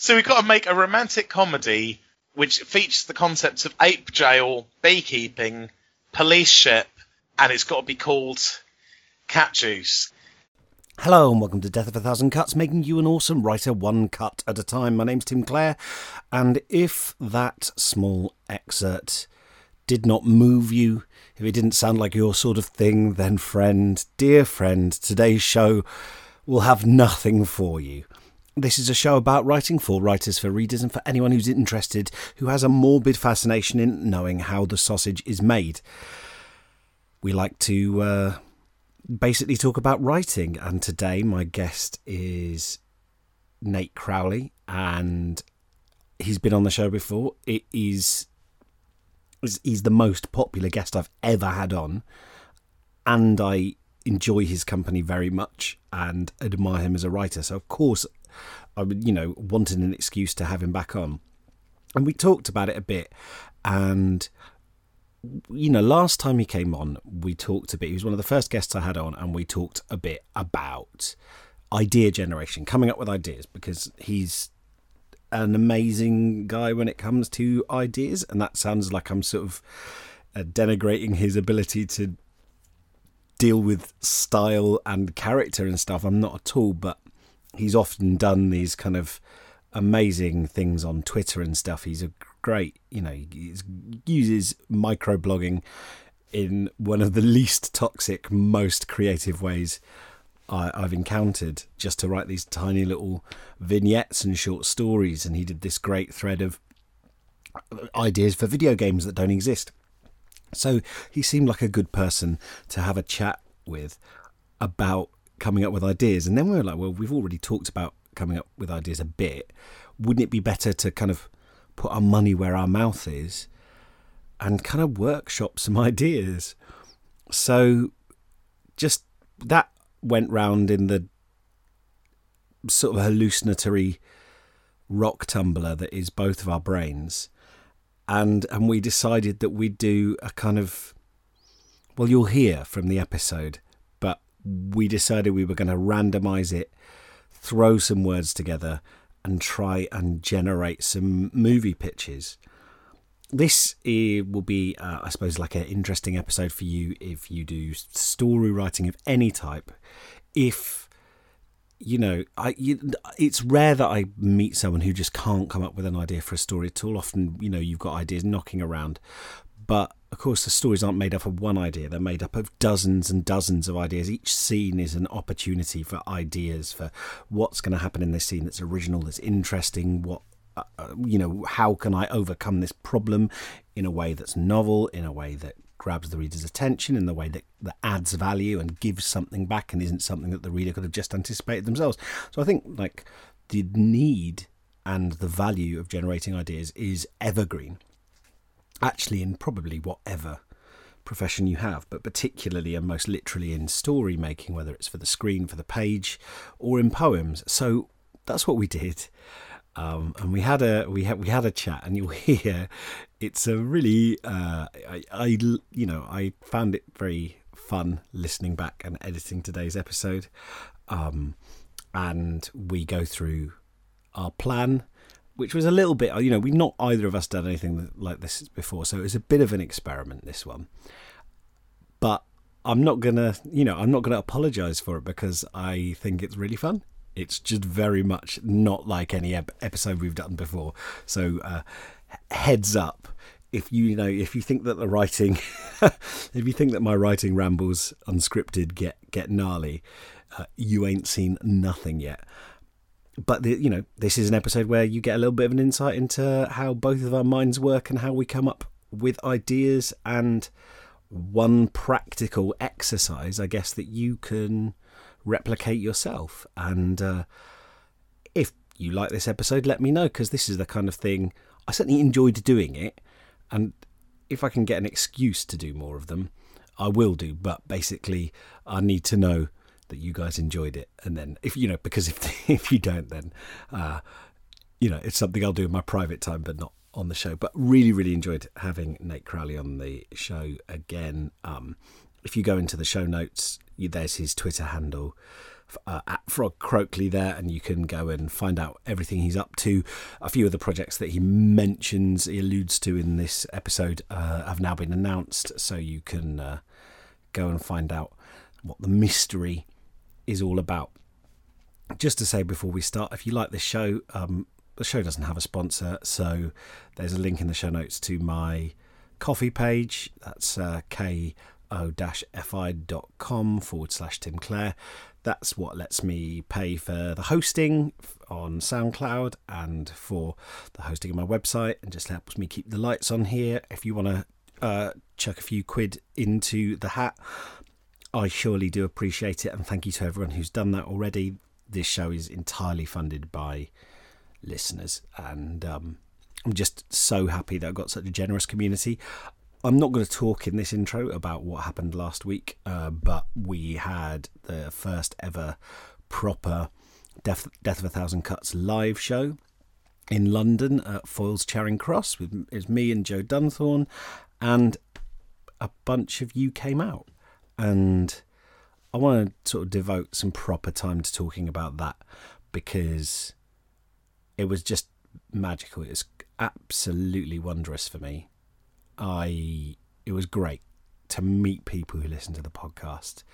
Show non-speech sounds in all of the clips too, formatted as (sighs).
So we've got to make a romantic comedy which features the concepts of ape jail, beekeeping, police ship, and it's got to be called Cat Juice. Hello and welcome to Death of a Thousand Cuts, making you an awesome writer one cut at a time. My name's Tim Clare, and if that small excerpt did not move you, if it didn't sound like your sort of thing, then friend, dear friend, today's show will have nothing for you. This is a show about writing for writers, for readers, and for anyone who's interested, who has a morbid fascination in knowing how the sausage is made. We like to uh, basically talk about writing, and today my guest is Nate Crowley, and he's been on the show before. It is he's the most popular guest I've ever had on, and I enjoy his company very much and admire him as a writer. So of course, I you know wanted an excuse to have him back on, and we talked about it a bit, and you know, last time he came on, we talked a bit. He was one of the first guests I had on, and we talked a bit about idea generation, coming up with ideas, because he's an amazing guy when it comes to ideas. And that sounds like I'm sort of uh, denigrating his ability to deal with style and character and stuff. I'm not at all, but he's often done these kind of amazing things on Twitter and stuff. He's a great, you know, he uses microblogging in one of the least toxic, most creative ways I, have encountered just to write these tiny little vignettes and short stories. And he did this great thread of ideas for video games that don't exist. So he seemed like a good person to have a chat with about coming up with ideas. And then we were like, well, we've already talked about coming up with ideas a bit. Wouldn't it be better to kind of put our money where our mouth is and kind of workshop some (laughs) ideas? So just that went round in the sort of hallucinatory rock tumbler that is both of our brains and and we decided that we'd do a kind of well you'll hear from the episode we decided we were going to randomize it throw some words together and try and generate some movie pitches this will be, uh, I suppose, like an interesting episode for you if you do story writing of any type. If you know, I you, it's rare that I meet someone who just can't come up with an idea for a story at all. Often, you know, you've got ideas knocking around, but of course, the stories aren't made up of one idea. They're made up of dozens and dozens of ideas. Each scene is an opportunity for ideas for what's going to happen in this scene that's original, that's interesting, what uh, you know, how can I overcome this problem in a way that's novel, in a way that grabs the reader's attention, in the way that, that adds value and gives something back and isn't something that the reader could have just anticipated themselves. So I think like the need and the value of generating ideas is evergreen, actually, in probably whatever profession you have, but particularly and most literally in story making, whether it's for the screen, for the page, or in poems. So that's what we did. Um, and we had a we had we had a chat, and you'll (laughs) hear it's a really uh, I, I you know I found it very fun listening back and editing today's episode, um, and we go through our plan, which was a little bit you know we've not either of us done anything like this before, so it was a bit of an experiment this one, but I'm not gonna you know I'm not gonna apologize for it because I think it's really fun. It's just very much not like any ep- episode we've done before. So uh, heads up if you, you know if you think that the writing (laughs) if you think that my writing rambles unscripted get get gnarly uh, you ain't seen nothing yet but the, you know this is an episode where you get a little bit of an insight into how both of our minds work and how we come up with ideas and one practical exercise i guess that you can replicate yourself. And uh, if you like this episode, let me know because this is the kind of thing I certainly enjoyed doing it. And if I can get an excuse to do more of them, I will do. But basically, I need to know that you guys enjoyed it. And then, if you know, because if (laughs) if you don't, then uh, you know, it's something I'll do in my private time, but not on the show. But really, really enjoyed having Nate Crowley on the show again. Um, if you go into the show notes, there's his Twitter handle. uh, at Frog Croakley there, and you can go and find out everything he's up to. A few of the projects that he mentions, he alludes to in this episode, uh, have now been announced, so you can uh, go and find out what the mystery is all about. Just to say before we start, if you like this show, um, the show doesn't have a sponsor, so there's a link in the show notes to my Ko-fi page. That's uh, ko-fi.com forward slash Tim Clare. That's what lets me pay for the hosting on SoundCloud and for the hosting of my website and just helps me keep the lights on here. If you want to uh, chuck a few quid into the hat, I surely do appreciate it. And thank you to everyone who's done that already. This show is entirely funded by listeners. And um, I'm just so happy that I've got such a generous community. I'm not going to talk in this intro about what happened last week, uh, but we had the first ever proper Death, Death of a Thousand Cuts live show in London at Foyles Charing Cross. With it was me and Joe Dunthorne, and a bunch of you came out, and I want to sort of devote some proper time to talking about that because it was just magical. It was absolutely wondrous for me. I it was great to meet people who listen to the podcast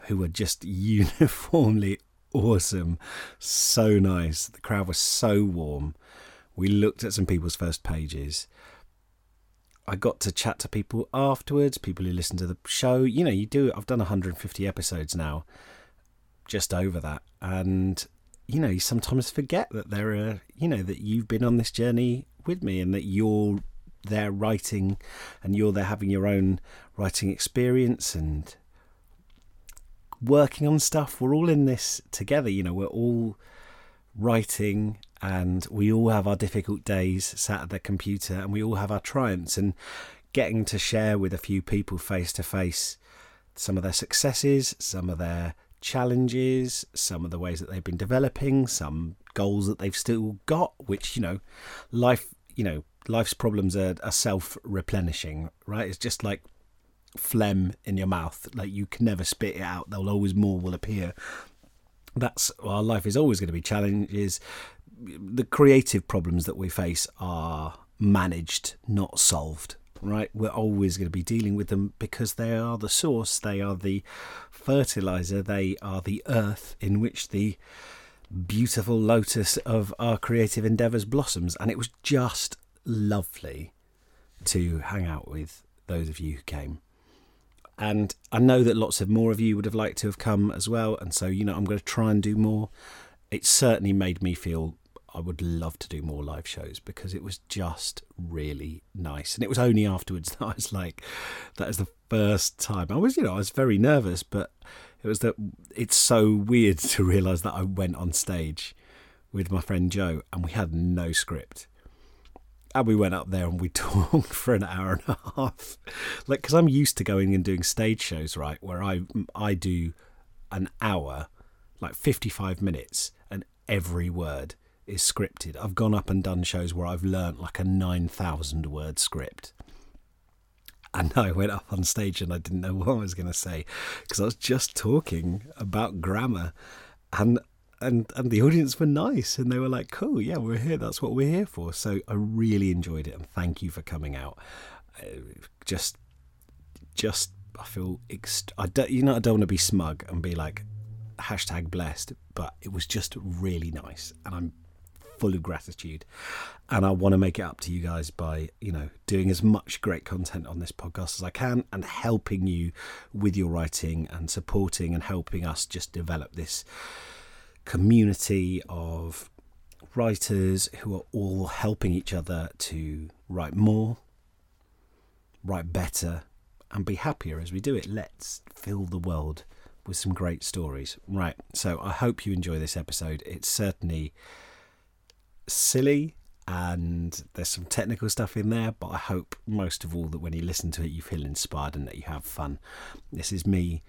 who were just (laughs) uniformly awesome, so nice. The crowd was so warm. We looked at some people's first pages. I got to chat to people afterwards, people who listen to the show. You know, you do. I've done 150 episodes now, just over that, and you know, you sometimes forget that there are, you know, that you've been on this journey with me and that you're there writing and you're there having your own writing experience and working on stuff. We're all in this together, you know, we're all writing and we all have our difficult days sat at the computer and we all have our triumphs and getting to share with a few people face to face some of their successes, some of their challenges, some of the ways that they've been developing, some goals that they've still got, which, you know, life, you know, life's problems are, are self replenishing, right? It's just like phlegm in your mouth. Like you can never spit it out. There'll always more will appear. That's our life is always going to be challenges. The creative problems that we face are managed, not solved right? We're always going to be dealing with them because they are the source, they are the fertilizer, they are the earth in which the beautiful lotus of our creative endeavours blossoms. And it was just lovely to hang out with those of you who came. And I know that lots of more of you would have liked to have come as well. And so, you know, I'm going to try and do more. It certainly made me feel I would love to do more live shows because it was just really nice. And it was only afterwards (laughs) that I was like, that is the first time. I was, you know, I was very nervous, but it was that it's so weird (laughs) to realize that I went on stage with my friend Joe and we had no script. And we went up there and we (laughs) talked for an hour and a half. Like, because I'm used to going and doing stage shows, right, where I I do an hour, like 55 minutes, and every word is scripted. I've gone up and done shows where I've learnt like a 9,000 word script. And I went up on stage and I didn't know what I was going to say because I was just talking about grammar. And and and the audience were nice and they were like cool yeah we're here that's what we're here for so i really enjoyed it and thank you for coming out uh, just just i feel ext- i don't you know i don't want to be smug and be like hashtag blessed but it was just really nice and i'm full of gratitude. And I want to make it up to you guys by, you know, doing as much great content on this podcast as I can and helping you with your writing and supporting and helping us just develop this community of writers who are all helping each other to write more, write better, and be happier as we do it. Let's fill the world with some great stories. Right. So I hope you enjoy this episode. It's certainly silly and there's some technical stuff in there, but I hope most of all that when you listen to it, you feel inspired and that you have fun. This is me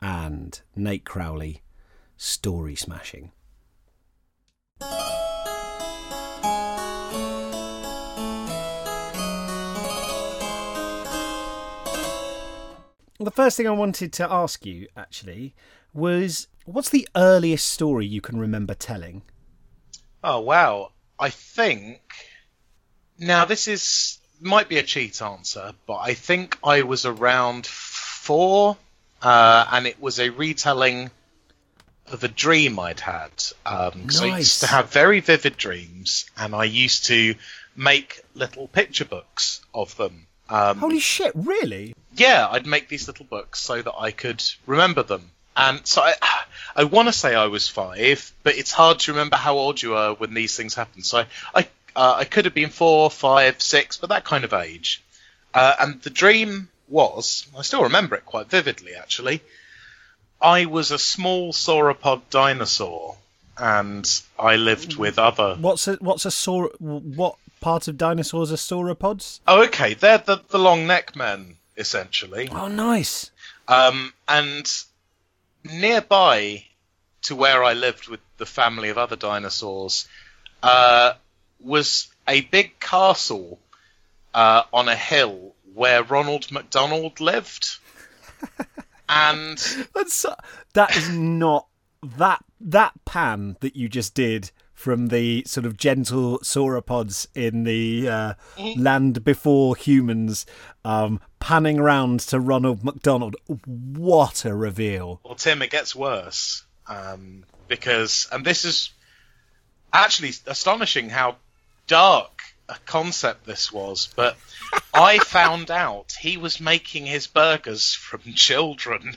and Nate Crowley story smashing. The first thing I wanted to ask you actually was what's the earliest story you can remember telling? Oh wow! I think now this is might be a cheat answer, but I think I was around four, uh, and it was a retelling of a dream I'd had. Um, 'cause I used to have very vivid dreams, and I used to make little picture books of them. Um, Holy shit! Really? yeah, I'd make these little books so that I could remember them. And so I, (sighs) I want to say I was five, but it's hard to remember how old you are when these things happen. So I, I, uh, I could have been four, five, six, but that kind of age. Uh, and the dream was, I still remember it quite vividly actually. I was a small sauropod dinosaur, and I lived with other. What's a what's a saur? What part of dinosaurs are sauropods? Oh, okay, they're the, the long neck men essentially. Oh, nice. Um, and nearby to where I lived with the family of other dinosaurs uh, was a big castle uh, on a hill where Ronald McDonald lived. (laughs) and (laughs) That's that is not that that pan that you just did from the sort of gentle sauropods in the uh, land before humans, um, panning around to Ronald McDonald. What a reveal! well, Tim, it gets worse um, because, and this is actually astonishing how dark a concept this was. But (laughs) I found out he was making his burgers from children,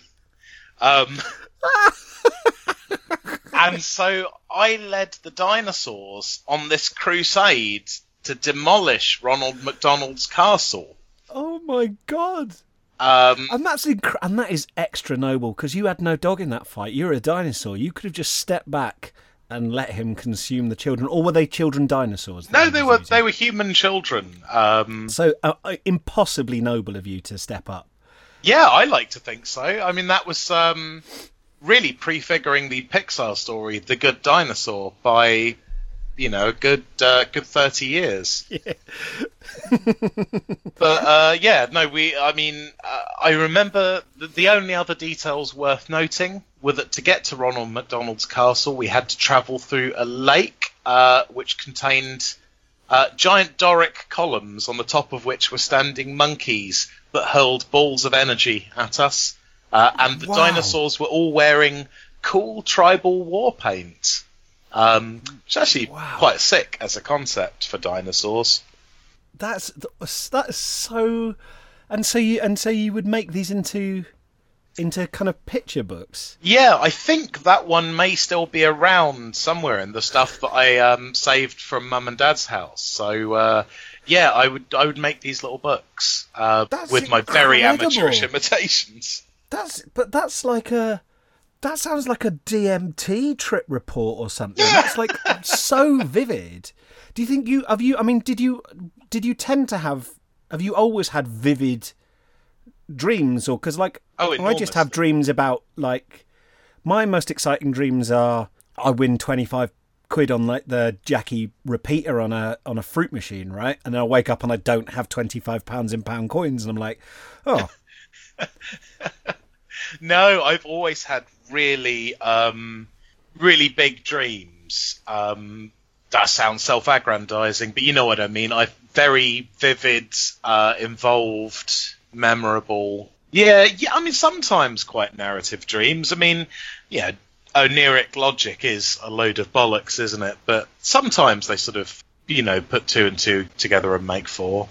um, (laughs) and so I led the dinosaurs on this crusade to demolish Ronald McDonald's castle. Oh my god! Um, And that's inc- and that is extra noble because you had no dog in that fight. You're a dinosaur. You could have just stepped back and let him consume the children, or were they children dinosaurs? no, they were using? they were human children. Um, So uh, uh, impossibly noble of you to step up. Yeah, I like to think so. I mean, that was um, really prefiguring the Pixar story, The Good Dinosaur, by you know a good uh, good thirty years. (laughs) but uh, yeah, no, we. I mean, uh, I remember the, the only other details worth noting were that to get to Ronald McDonald's castle, we had to travel through a lake uh, which contained uh, giant Doric columns on the top of which were standing monkeys that hurled balls of energy at us. Uh, and the Wow. dinosaurs were all wearing cool tribal war paint. Um, is actually Wow. quite sick as a concept for dinosaurs. That's that's so, and so you and so you would make these into into kind of picture books. Yeah, I think that one may still be around somewhere in the stuff that I um, saved from Mum and Dad's house. So uh, yeah, I would I would make these little books uh, with my very amateurish imitations. That's but that's like a that sounds like a DMT trip report or something. Yeah. That's like so (laughs) vivid. Do you think you have you? I mean, did you did you tend to have? Have you always had vivid dreams, or because like Oh, I just have dreams about like my most exciting dreams are I win twenty five quid on like the Jackie repeater on a on a fruit machine, right? And then I wake up and I don't have twenty five pounds in pound coins, and I'm like, oh, (laughs) No, I've always had really, um, really big dreams. Um, that sounds self-aggrandizing, but you know what I mean. I've very vivid, uh, involved, memorable. Yeah, yeah. I mean, sometimes quite narrative dreams. I mean, yeah, oneiric logic is a load of bollocks, isn't it? But sometimes they sort of, you know, put two and two together and make four.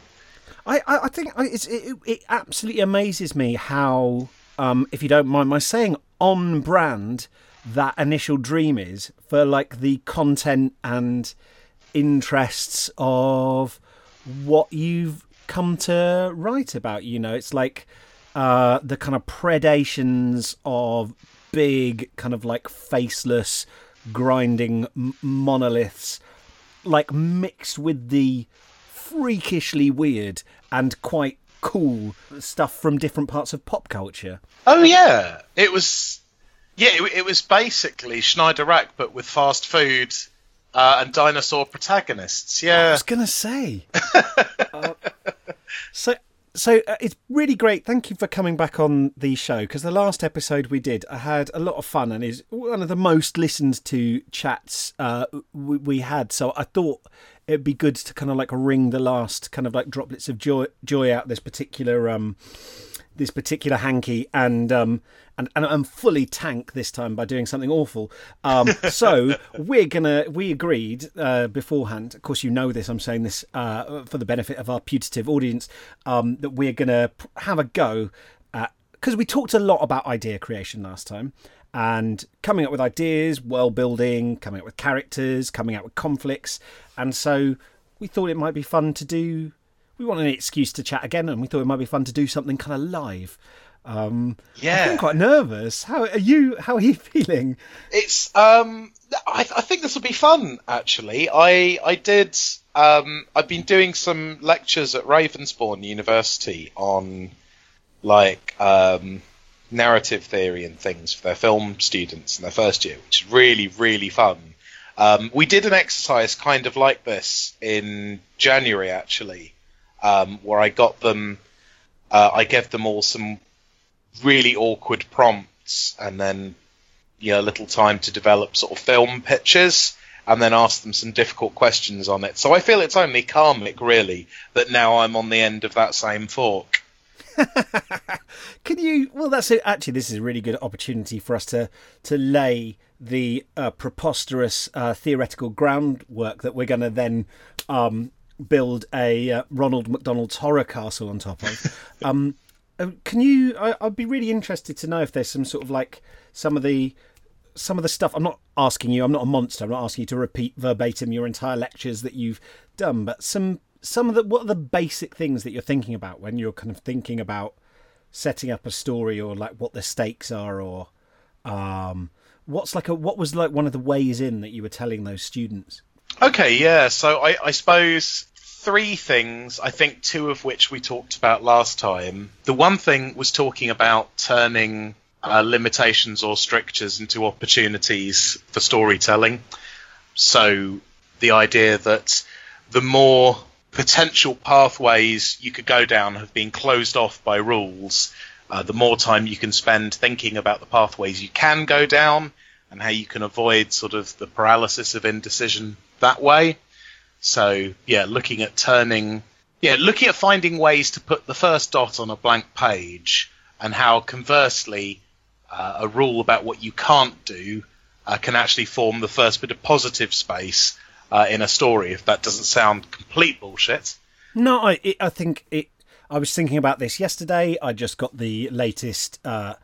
I, I think it, it absolutely amazes me how, um, if you don't mind my saying, on brand that initial dream is for like the content and interests of what you've come to write about. You know, it's like uh, the kind of predations of big, kind of like faceless, grinding m- monoliths like mixed with the freakishly weird and quite cool stuff from different parts of pop culture. Oh yeah, it was. Yeah, it, it was basically Schindler's Ark, but with fast food uh, and dinosaur protagonists. Yeah, I was gonna say. (laughs) Uh, so so uh, it's really great. Thank you for coming back on the show because the last episode we did, I had a lot of fun and is one of the most listened to chats uh, we, we had. So I thought it'd be good to kind of like wring the last kind of like droplets of joy joy out this particular um this particular hanky and um and, and I'm fully tank this time by doing something awful. Um, (laughs) so we're gonna we agreed uh, beforehand. Of course, you know this. I'm saying this uh, for the benefit of our putative audience um, that we're gonna have a go at because we talked a lot about idea creation last time and coming up with ideas, world building, coming up with characters, coming out with conflicts, and so we thought it might be fun to do. We wanted an excuse to chat again, and we thought it might be fun to do something kind of live. Um, yeah, I'm quite nervous. How are you? How are you (laughs) feeling? It's um, I, I think this will be fun. Actually, I I did um, I've been doing some lectures at Ravensbourne University on like um, narrative theory and things for their film students in their first year, which is really really fun. Um, we did an exercise kind of like this in January actually, um, where I got them. Uh, I gave them all some really awkward prompts and then you know a little time to develop sort of film pitches and then asked them some difficult questions on it. So I feel it's only karmic really that now I'm on the end of that same fork. (laughs) Can you? Well, that's it. Actually, this is a really good opportunity for us to to lay the uh, preposterous uh, theoretical groundwork that we're going to then um, build a uh, Ronald McDonald's horror castle on top of. (laughs) um, uh, can you? I, I'd be really interested to know if there's some sort of like some of the some of the stuff. I'm not asking you. I'm not a monster. I'm not asking you to repeat verbatim your entire lectures that you've done, but some some of the what are the basic things that you're thinking about when you're kind of thinking about setting up a story or like what the stakes are or um, what's like a what was like one of the ways in that you were telling those students. Okay, yeah. So I, I suppose three things, I think two of which we talked about last time. The one thing was talking about turning uh, limitations or strictures into opportunities for storytelling. So the idea that the more potential pathways you could go down have been closed off by rules, uh, the more time you can spend thinking about the pathways you can go down and how you can avoid sort of the paralysis of indecision that way. So yeah, looking at turning, yeah, looking at finding ways to put the first dot on a blank page, and how conversely uh, a rule about what you can't do uh, can actually form the first bit of positive space uh, in a story. If that doesn't sound complete bullshit. No, I it, I think it. I was thinking about this yesterday. I just got the latest. Uh,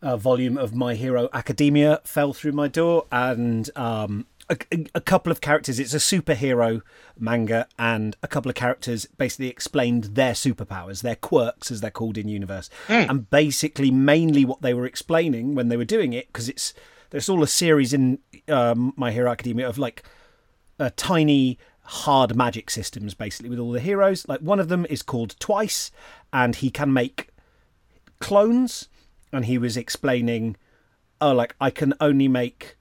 uh, volume of My Hero Academia fell through my door, and um, a, a, couple of characters. It's a superhero manga, and a couple of characters basically explained their superpowers, their quirks, as they're called in universe. Mm. And basically, mainly what they were explaining when they were doing it, because it's there's all a series in um, My Hero Academia of like uh, tiny hard magic systems, basically with all the heroes. Like one of them is called Twice, and he can make clones. And he was explaining, oh, like I can only make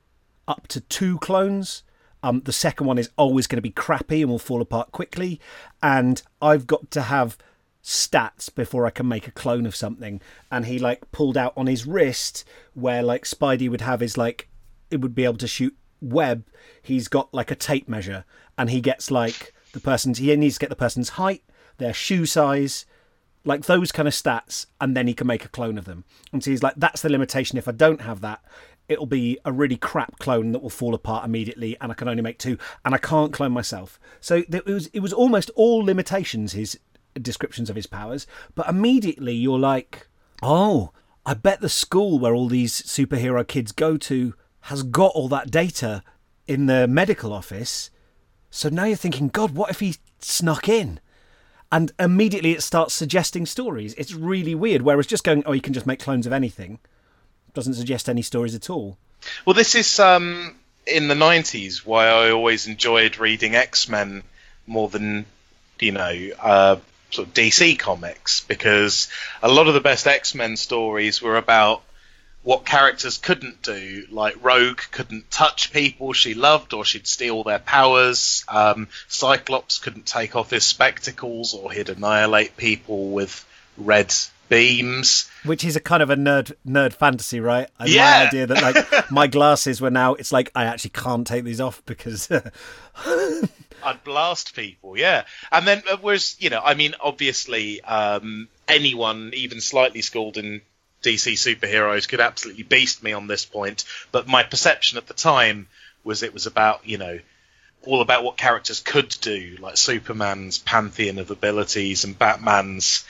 up to two clones. Um, the second one is always going to be crappy and will fall apart quickly. And I've got to have stats before I can make a clone of something. And he like pulled out on his wrist where like Spidey would have his like it would be able to shoot web. He's got like a tape measure, and he gets like the person's he needs to get the person's height, their shoe size, like those kind of stats, and then he can make a clone of them. And so he's like, that's the limitation. If I don't have that, it'll be a really crap clone that will fall apart immediately, and I can only make two, and I can't clone myself. So it was it was almost all limitations his descriptions of his powers, but immediately you're like, oh, I bet the school where all these superhero kids go to has got all that data in the medical office. So now you're thinking, God, what if he snuck in? And immediately it starts suggesting stories. It's really weird. Whereas just going, oh, you can just make clones of anything doesn't suggest any stories at all. Well, this is um, in the '90s why I always enjoyed reading X Men more than you know uh, sort of DC comics because a lot of the best X Men stories were about what characters couldn't do. Like Rogue couldn't touch people she loved, or she'd steal their powers. Um, Cyclops couldn't take off his spectacles, or he'd annihilate people with red beams. Which is a kind of a nerd nerd fantasy, right? And Yeah. My idea that like (laughs) my glasses were now it's like I actually can't take these off because (laughs) I'd blast people, yeah. And then uh, whereas you know, I mean, obviously, um, anyone even slightly schooled in DC superheroes could absolutely beast me on this point. But my perception at the time was it was about you know all about what characters could do, like Superman's pantheon of abilities and Batman's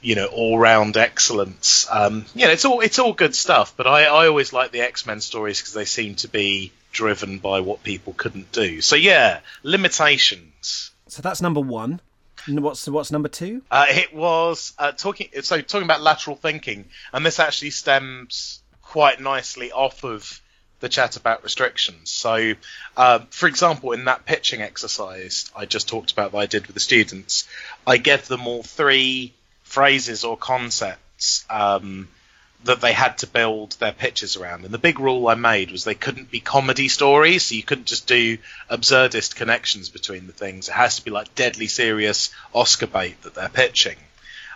you know all round excellence. Um, you know, it's all it's all good stuff. But I, I always like the X Men stories because they seem to be driven by what people couldn't do. So yeah, limitations. so that's number one. What's what's number two? Uh, it was uh, talking so talking about lateral thinking, and this actually stems quite nicely off of the chat about restrictions. So, uh, for example, in that pitching exercise I just talked about that I did with the students, I gave them all three phrases or concepts um, that they had to build their pitches around. And the big rule I made was they couldn't be comedy stories, so you couldn't just do absurdist connections between the things. It has to be like deadly serious Oscar bait that they're pitching.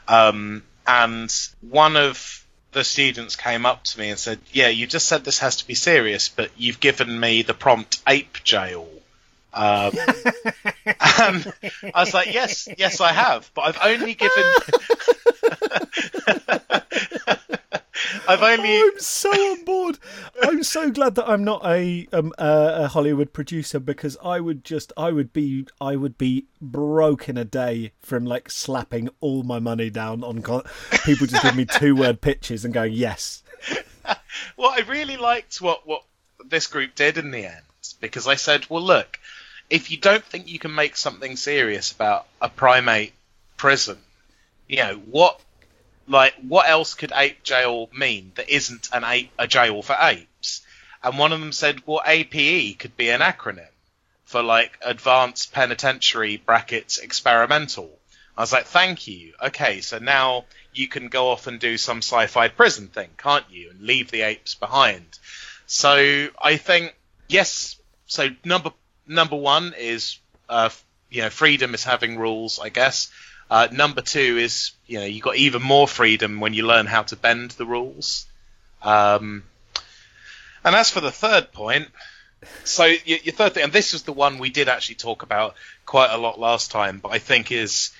Um, and one of the students came up to me and said, "Yeah, you just said this has to be serious, but you've given me the prompt ape jail." Um, (laughs) and I was like, "Yes, yes, I have, but I've only given." (laughs) I've only I'm so on board. I'm so glad that I'm not a um, uh, a Hollywood producer because I would just I would be I would be broke in a day from like slapping all my money down on con- people just give me (laughs) two word pitches and going yes. well, I really liked what what this group did in the end because I said, well, look, if you don't think you can make something serious about a primate prison, you know what, like what else could ape jail mean that isn't an ape a jail for apes? And one of them said, well, APE could be an acronym for like Advanced Penitentiary brackets Experimental. I was like, thank you. Okay, so now you can go off and do some sci-fi prison thing, can't you? And leave the apes behind. So I think yes. So number number one is uh, you know freedom is having rules, I guess. Uh, number two is you know you got even more freedom when you learn how to bend the rules. Um, and as for the third point, so your, your third thing, and this is the one we did actually talk about quite a lot last time, but I think is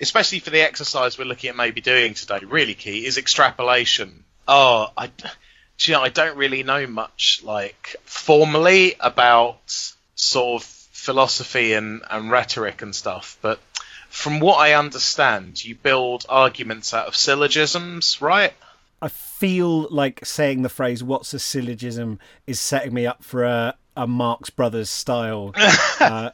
especially for the exercise we're looking at maybe doing today, really key is extrapolation. Oh, I, you know, I don't really know much like formally about sort of philosophy and, and rhetoric and stuff, but from what I understand, you build arguments out of syllogisms, right? I feel like saying the phrase "What's a syllogism" is setting me up for a, a Marx Brothers style. (laughs) uh,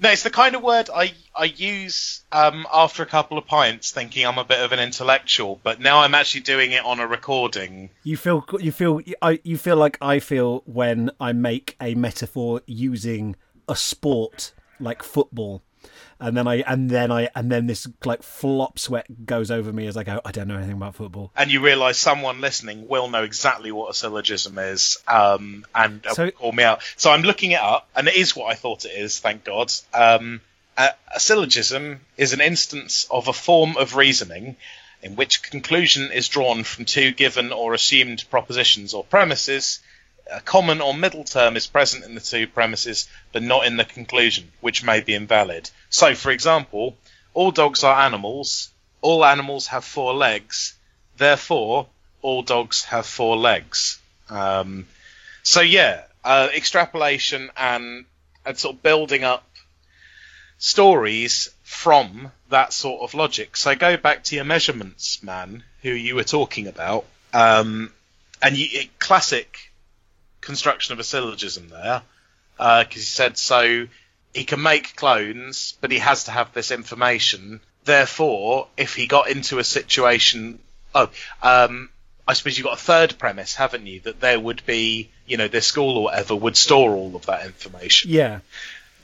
No, it's the kind of word I I use um, after a couple of pints, thinking I'm a bit of an intellectual. But now I'm actually doing it on a recording. You feel you feel I you feel like I feel when I make a metaphor using a sport like football, and then I and then I and then this like flop sweat goes over me as I go. I don't know anything about football. And you realise someone listening will know exactly what a syllogism is, um, and uh, So- call me out. So I'm looking it up, and it is what I thought it is. Thank God. Um, a, a syllogism is an instance of a form of reasoning in which conclusion is drawn from two given or assumed propositions or premises. A common or middle term is present in the two premises, but not in the conclusion, which may be invalid. So, for example, all dogs are animals. All animals have four legs. Therefore, all dogs have four legs. Um, so, yeah, uh, extrapolation and, and sort of building up stories from that sort of logic. So go back to your measurements man, who you were talking about, um, and you, classic construction of a syllogism there, because he said so he can make clones, but he has to have this information. Therefore, if he got into a situation, oh, um, I suppose you've got a third premise, haven't you? That there would be, you know, their school or whatever would store all of that information. Yeah,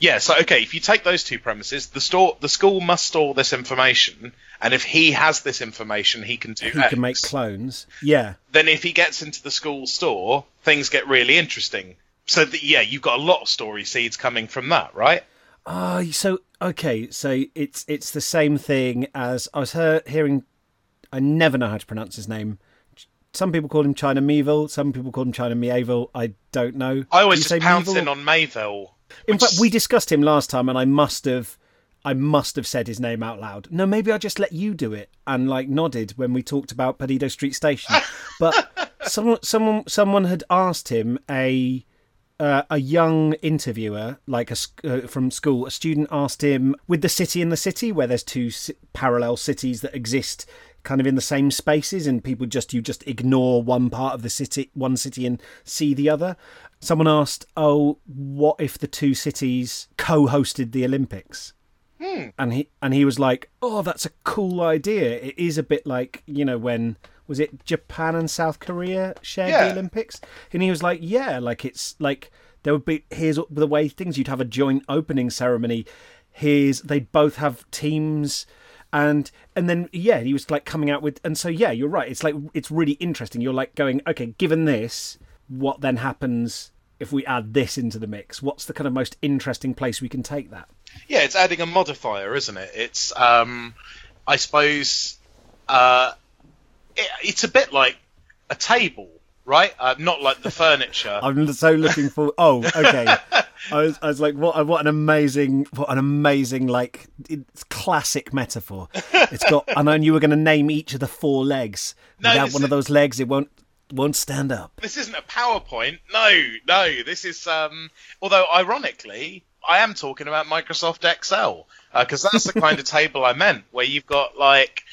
Yeah, so okay, if you take those two premises, the store, the school must store this information, and if he has this information, he can do. He X. can make clones. Yeah. Then, if he gets into the school store, things get really interesting. So, that, yeah, you've got a lot of story seeds coming from that, right? Oh, so okay, so it's it's the same thing as I was hear, hearing. I never know how to pronounce his name. Some people call him China Meevil. Some people call him China Mievil. I don't know. I always just say pounce Meevil? in on Mayville. In which fact, we discussed him last time, and I must have, I must have said his name out loud. No, maybe I just let you do it and like nodded when we talked about Perdido Street Station. but (laughs) someone, someone, someone had asked him a. Uh, a young interviewer, like a uh, from school, a student asked him, with the city in the city, where there's two ci- parallel cities that exist, kind of in the same spaces, and people just you just ignore one part of the city, one city, and see the other. Someone asked, "Oh, what if the two cities co-hosted the Olympics?" Hmm. And he and he was like, "Oh, that's a cool idea. It is a bit like you know when was it Japan and South Korea shared Yeah. the Olympics?" And he was like, "Yeah, like it's like there would be here's the way things you'd have a joint opening ceremony. Here's they'd both have teams." And and then yeah, he was like coming out with and so yeah, you're right. It's like it's really interesting. You're like going, okay, given this, what then happens if we add this into the mix? What's the kind of most interesting place we can take that? Yeah, it's adding a modifier, isn't it? It's, um, I suppose, uh, it, it's a bit like a table, right? Uh, not like the furniture. (laughs) I'm so looking for. Oh, okay. (laughs) I was, I was like, what? What an amazing, what an amazing, like, it's classic metaphor. It's got, and I knew you were going to name each of the four legs. (laughs) No, Without one of those legs, it won't won't stand up. this isn't a PowerPoint. No, no. This is, um, although ironically, I am talking about Microsoft Excel because that's the kind of (laughs) table I meant, where you've got like,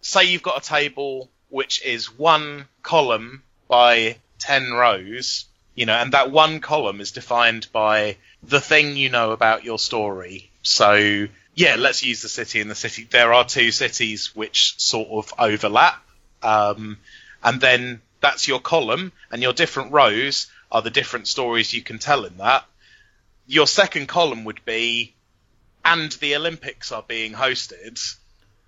say you've got a table which is one column by ten rows, you know, and that one column is defined by the thing you know about your story. So yeah, let's use the city and the city. There are two cities which sort of overlap, um, and then that's your column, and your different rows are the different stories you can tell in that. Your second column would be, and the Olympics are being hosted,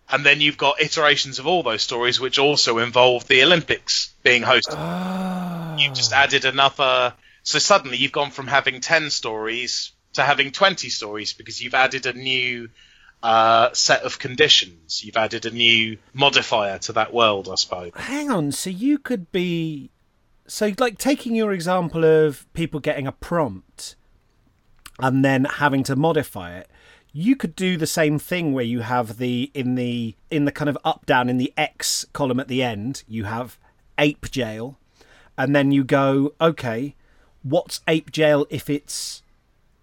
and then you've got iterations of all those stories which also involve the Olympics being hosted. Ah. You've just added another. So suddenly you've gone from having 10 stories to having 20 stories because you've added a new uh, set of conditions. You've added a new modifier to that world, I suppose. Hang on. So you could be, so like taking your example of people getting a prompt, and then having to modify it. You could do the same thing where you have the in the in the kind of up down in the X column at the end. You have ape jail, and then you go, okay, what's ape jail if it's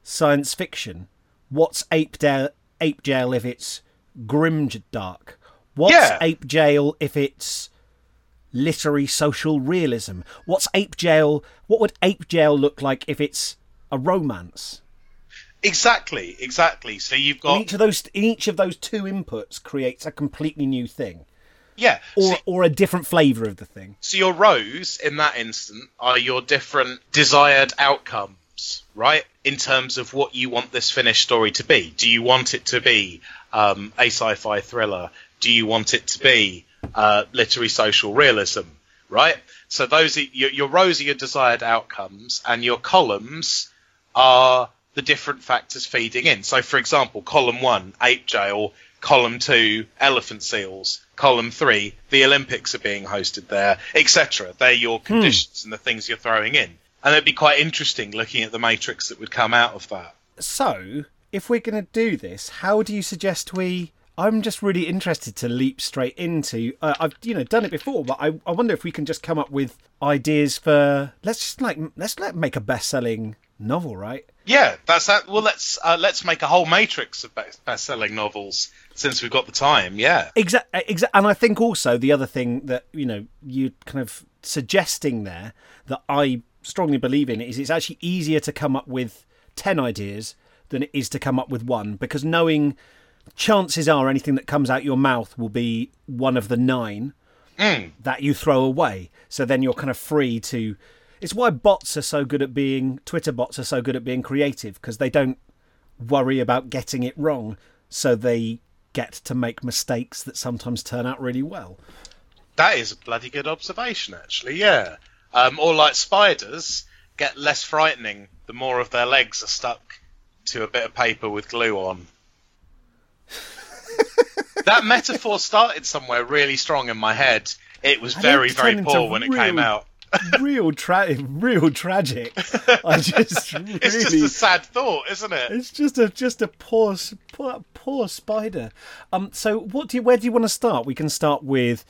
science fiction? What's ape jail? Ape jail if it's grimdark? What's Yeah. ape jail if it's literary social realism? What's ape jail? What would ape jail look like if it's a romance? Exactly, exactly. So you've In got each of those, in each of those two inputs creates a completely new thing, yeah. or so, or a different flavour of the thing. so your rows in that instant are your different desired outcomes, right? In terms of what you want this finished story to be. Do you want it to be um, a sci-fi thriller? Do you want it to be uh, literary social realism? Right. So those are your, your rows are your desired outcomes, and your columns are the different factors feeding in. So, for example, column one, ape jail. Column two, elephant seals. Column three, the Olympics are being hosted there, etc. They're your conditions and the things you're throwing in. And it'd be quite interesting looking at the matrix that would come out of that. So, if we're going to do this, how do you suggest we? I'm just really interested to leap straight into. Uh, I've you know done it before, but I, I wonder if we can just come up with ideas for. Let's just like let's let make a best-selling novel, right? Yeah, that's that. Well, let's uh, let's make a whole matrix of best- best-selling novels since we've got the time. Yeah. Exactly, exa- and I think also the other thing that you know you kind of suggesting there that I strongly believe in is it's actually easier to come up with ten ideas than it is to come up with one because knowing chances are anything that comes out your mouth will be one of the nine mm. that you throw away. So then you're kind of free to. It's why bots are so good at being Twitter bots are so good at being creative because they don't worry about getting it wrong, so they get to make mistakes that sometimes turn out really well. That is a bloody good observation, actually. Yeah. Um, or like spiders get less frightening the more of their legs are stuck to a bit of paper with glue on. (laughs) that metaphor started somewhere really strong in my head. It was And very, very poor when it came out. (laughs) real tra- real tragic. I (laughs) just really It's just a sad thought, isn't it? It's just a just a poor poor, poor spider. Um. So what do you where do you want to start? We can start with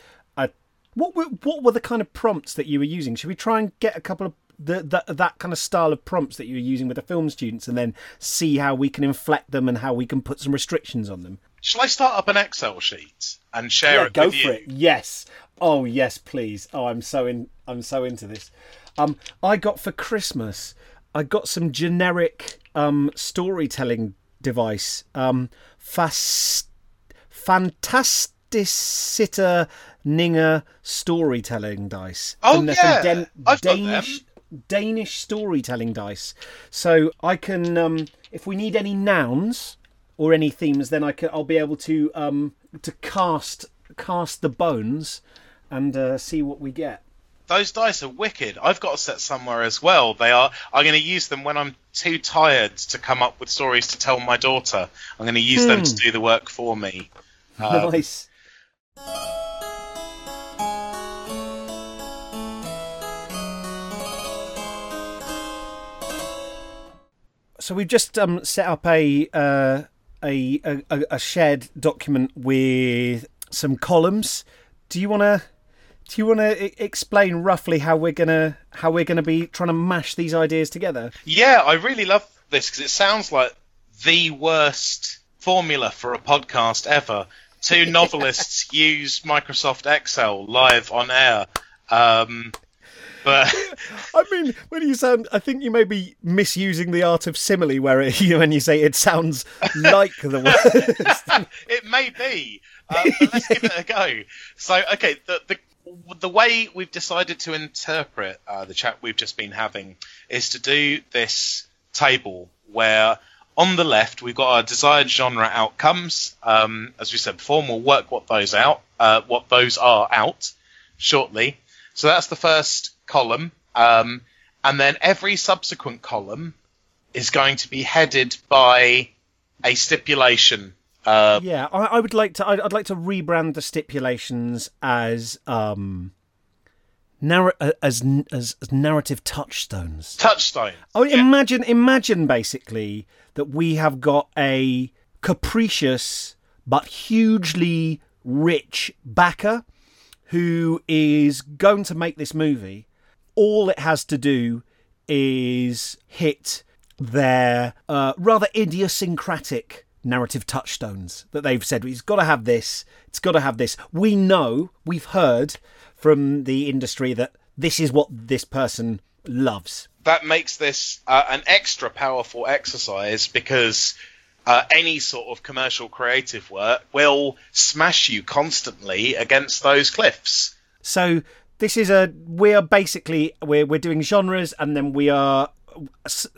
what were what were the kind of prompts that you were using? Should we try and get a couple of the, the that kind of style of prompts that you were using with the film students, and then see how we can inflect them and how we can put some restrictions on them? Shall I start up an Excel sheet and share Yeah, it go for you? it. Yes. Oh yes, please. Oh, I'm so in. I'm so into this. Um, I got for Christmas. I got some generic um storytelling device. Um, fast, fantasticita Ninger storytelling dice. Oh, from yeah. Got Danish. Danish storytelling dice. So I can, um, if we need any nouns or any themes, then I can. I'll be able to um, to cast cast the bones and uh, see what we get. Those dice are wicked. I've got a set somewhere as well. They are. I'm going to use them when I'm too tired to come up with stories to tell my daughter. I'm going to use them Hmm. to do the work for me. Uh, (laughs) nice. So we've just um, set up a, uh, a a a shared document with some columns. Do you want to do you want to explain roughly how we're gonna how we're gonna be trying to mash these ideas together? Yeah, I really love this because it sounds like the worst formula for a podcast ever. Two (laughs) novelists use Microsoft Excel live on air. Um, but I mean, when you sound, I think you may be misusing the art of simile, where it, (laughs) you when you say it sounds like the word. (laughs) it may be. Um, let's give it a go. So, okay, the, the the way we've decided to interpret uh, the chat we've just been having is to do this table where on the left we've got our desired genre outcomes. Um, as we said before, and we'll work what those out, uh, what those are out shortly. So that's the first column, um, and then every subsequent column is going to be headed by a stipulation. Uh, yeah, I, I would like to. I'd, I'd like to rebrand the stipulations as um, narr- uh, as, as as narrative touchstones. touchstone. Oh, imagine, imagine basically that we have got a capricious but hugely rich backer who is going to make this movie. All it has to do is hit their uh, rather idiosyncratic narrative touchstones that they've said it's got to have this it's got to have this we know we've heard from the industry that this is what this person loves That makes this uh, an extra powerful exercise because uh, any sort of commercial creative work will smash you constantly against those cliffs. So this is a we are basically we're we're doing genres and then we are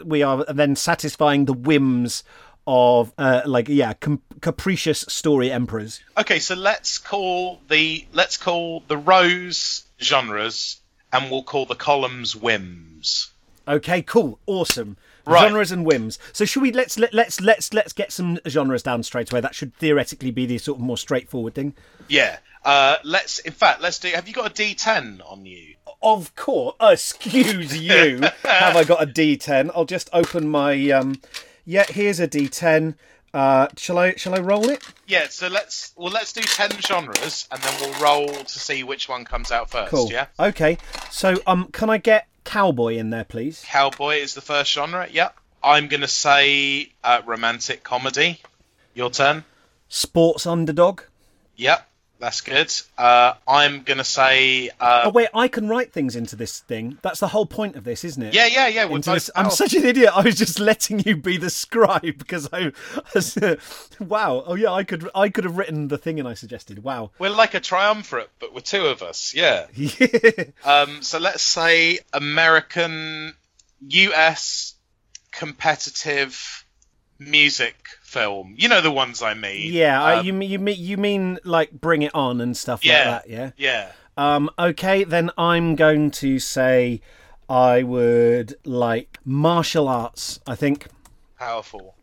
we are then satisfying the whims of uh, like yeah com- capricious story emperors. Okay, so let's call the let's call the rows genres, and we'll call the columns whims. Okay, cool, awesome. Right. Genres and whims. So should we let's let, let's let's let's get some genres down straight away. That should theoretically be the sort of more straightforward thing. Yeah. Uh, let's. In fact, let's do. Have you got a D10 on you? Of course. Excuse (laughs) you. Have I got a D10? I'll just open my. Um, yeah, here's a D10. Uh, shall I? Shall I roll it? Yeah. So let's. Well, let's do ten genres, and then we'll roll to see which one comes out first. Cool. Yeah. Okay. So, um, can I get cowboy in there, please? Cowboy is the first genre. Yep. I'm gonna say uh, romantic comedy. Your turn. Sports underdog. Yep. That's good. Uh, I'm gonna say. Uh, Oh wait, I can write things into this thing. That's the whole point of this, isn't it? yeah, yeah, yeah. Both this- I'm such an idiot. I was just letting you be the scribe because I. (laughs) wow. Oh yeah, I could. I could have written the thing and I suggested. Wow. We're like a triumvirate, but we're two of us. Yeah. Yeah. (laughs) Um, so let's say American, US, competitive, music film. You know the ones I mean. Yeah, Um, you mean you mean you mean like Bring It On and stuff Yeah. like that. Yeah. yeah. Um. Okay, then I'm going to say I would like martial arts. I think. Powerful.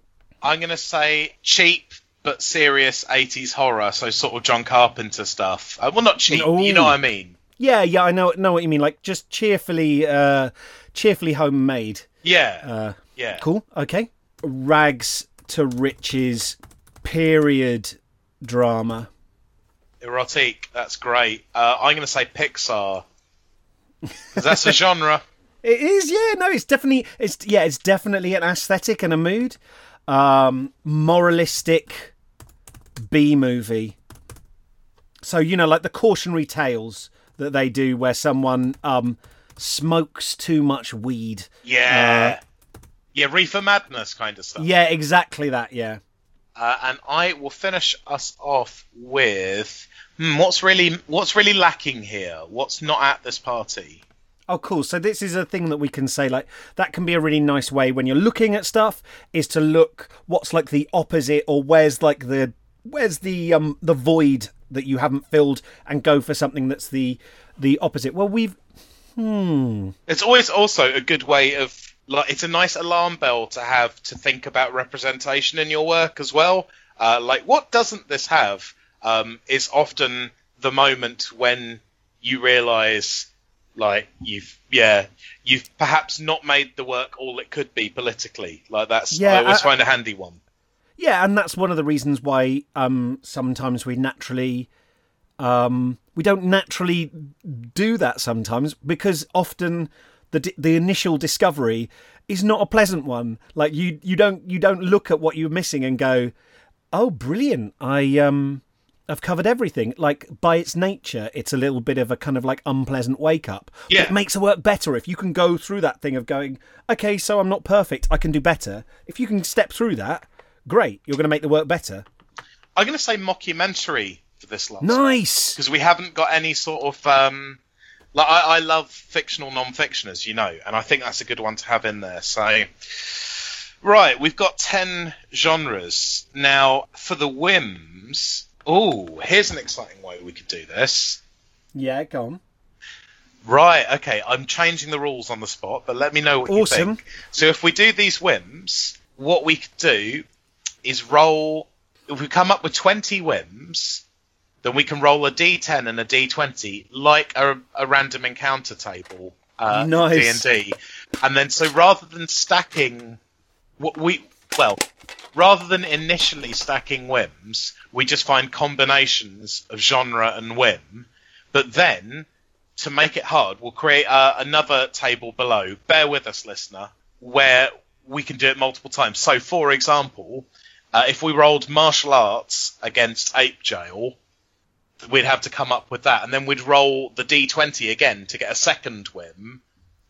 I'm gonna say cheap but serious 80s horror, so sort of John Carpenter stuff. Uh, well, not cheap. Ooh. You know what I mean? Yeah, yeah, I know know what you mean. Like just cheerfully, uh, cheerfully homemade. Yeah. Uh, yeah. cool. Okay. Rags to riches, period drama. Erotic. That's great. Uh, I'm gonna say Pixar. that's (laughs) a genre. It is, yeah. No, it's definitely, it's yeah, it's definitely an aesthetic and a mood. Um, moralistic B movie. So you know, like the cautionary tales that they do, where someone um smokes too much weed. Yeah. Yeah, Reefer Madness kind of stuff. Yeah, exactly that. Yeah. Uh, and I will finish us off with hmm, what's really what's really lacking here. What's not at this party? Oh, cool. So this is a thing that we can say like that can be a really nice way when you're looking at stuff is to look what's like the opposite or where's like the where's the um the void that you haven't filled and go for something that's the the opposite. Well, we've hmm It's always also a good way of like it's a nice alarm bell to have to think about representation in your work as well. Uh, like what doesn't this have? Um, is often the moment when you realise like you've yeah you've perhaps not made the work all it could be politically. Like that's Yeah, I always I- find a handy one. yeah, and that's one of the reasons why um sometimes we naturally um we don't naturally do that sometimes because often the the initial discovery is not a pleasant one. Like you you don't you don't look at what you're missing and go oh brilliant. I um i've covered everything. Like by its nature it's a little bit of a kind of like unpleasant wake up Yeah. it makes the work better if you can go through that thing of going okay so i'm not perfect. I can do better. If you can step through that great. You're going to make the work better. I'm going to say mockumentary for this last nice! Because we haven't got any sort of um, like I, I love fictional non-fiction as you know, and I think that's a good one to have in there. So, right, we've got ten genres now for the whims. Oh, here's an exciting way we could do this. yeah go on Right, okay, I'm changing the rules on the spot, but let me know what you Awesome. think. So if we do these whims, what we could do is roll. If we come up with 20 whims, then we can roll a d10 and a d20 like a, a random encounter table. Uh, Nice. D&D. And then so rather than stacking what we well, rather than initially stacking whims, we just find combinations of genre and whim. But then to make it hard, we'll create uh, another table below. Bear with us, listener, where we can do it multiple times. So, for example, uh, if we rolled martial arts against ape jail, we'd have to come up with that, and then we'd roll the d20 again to get a second whim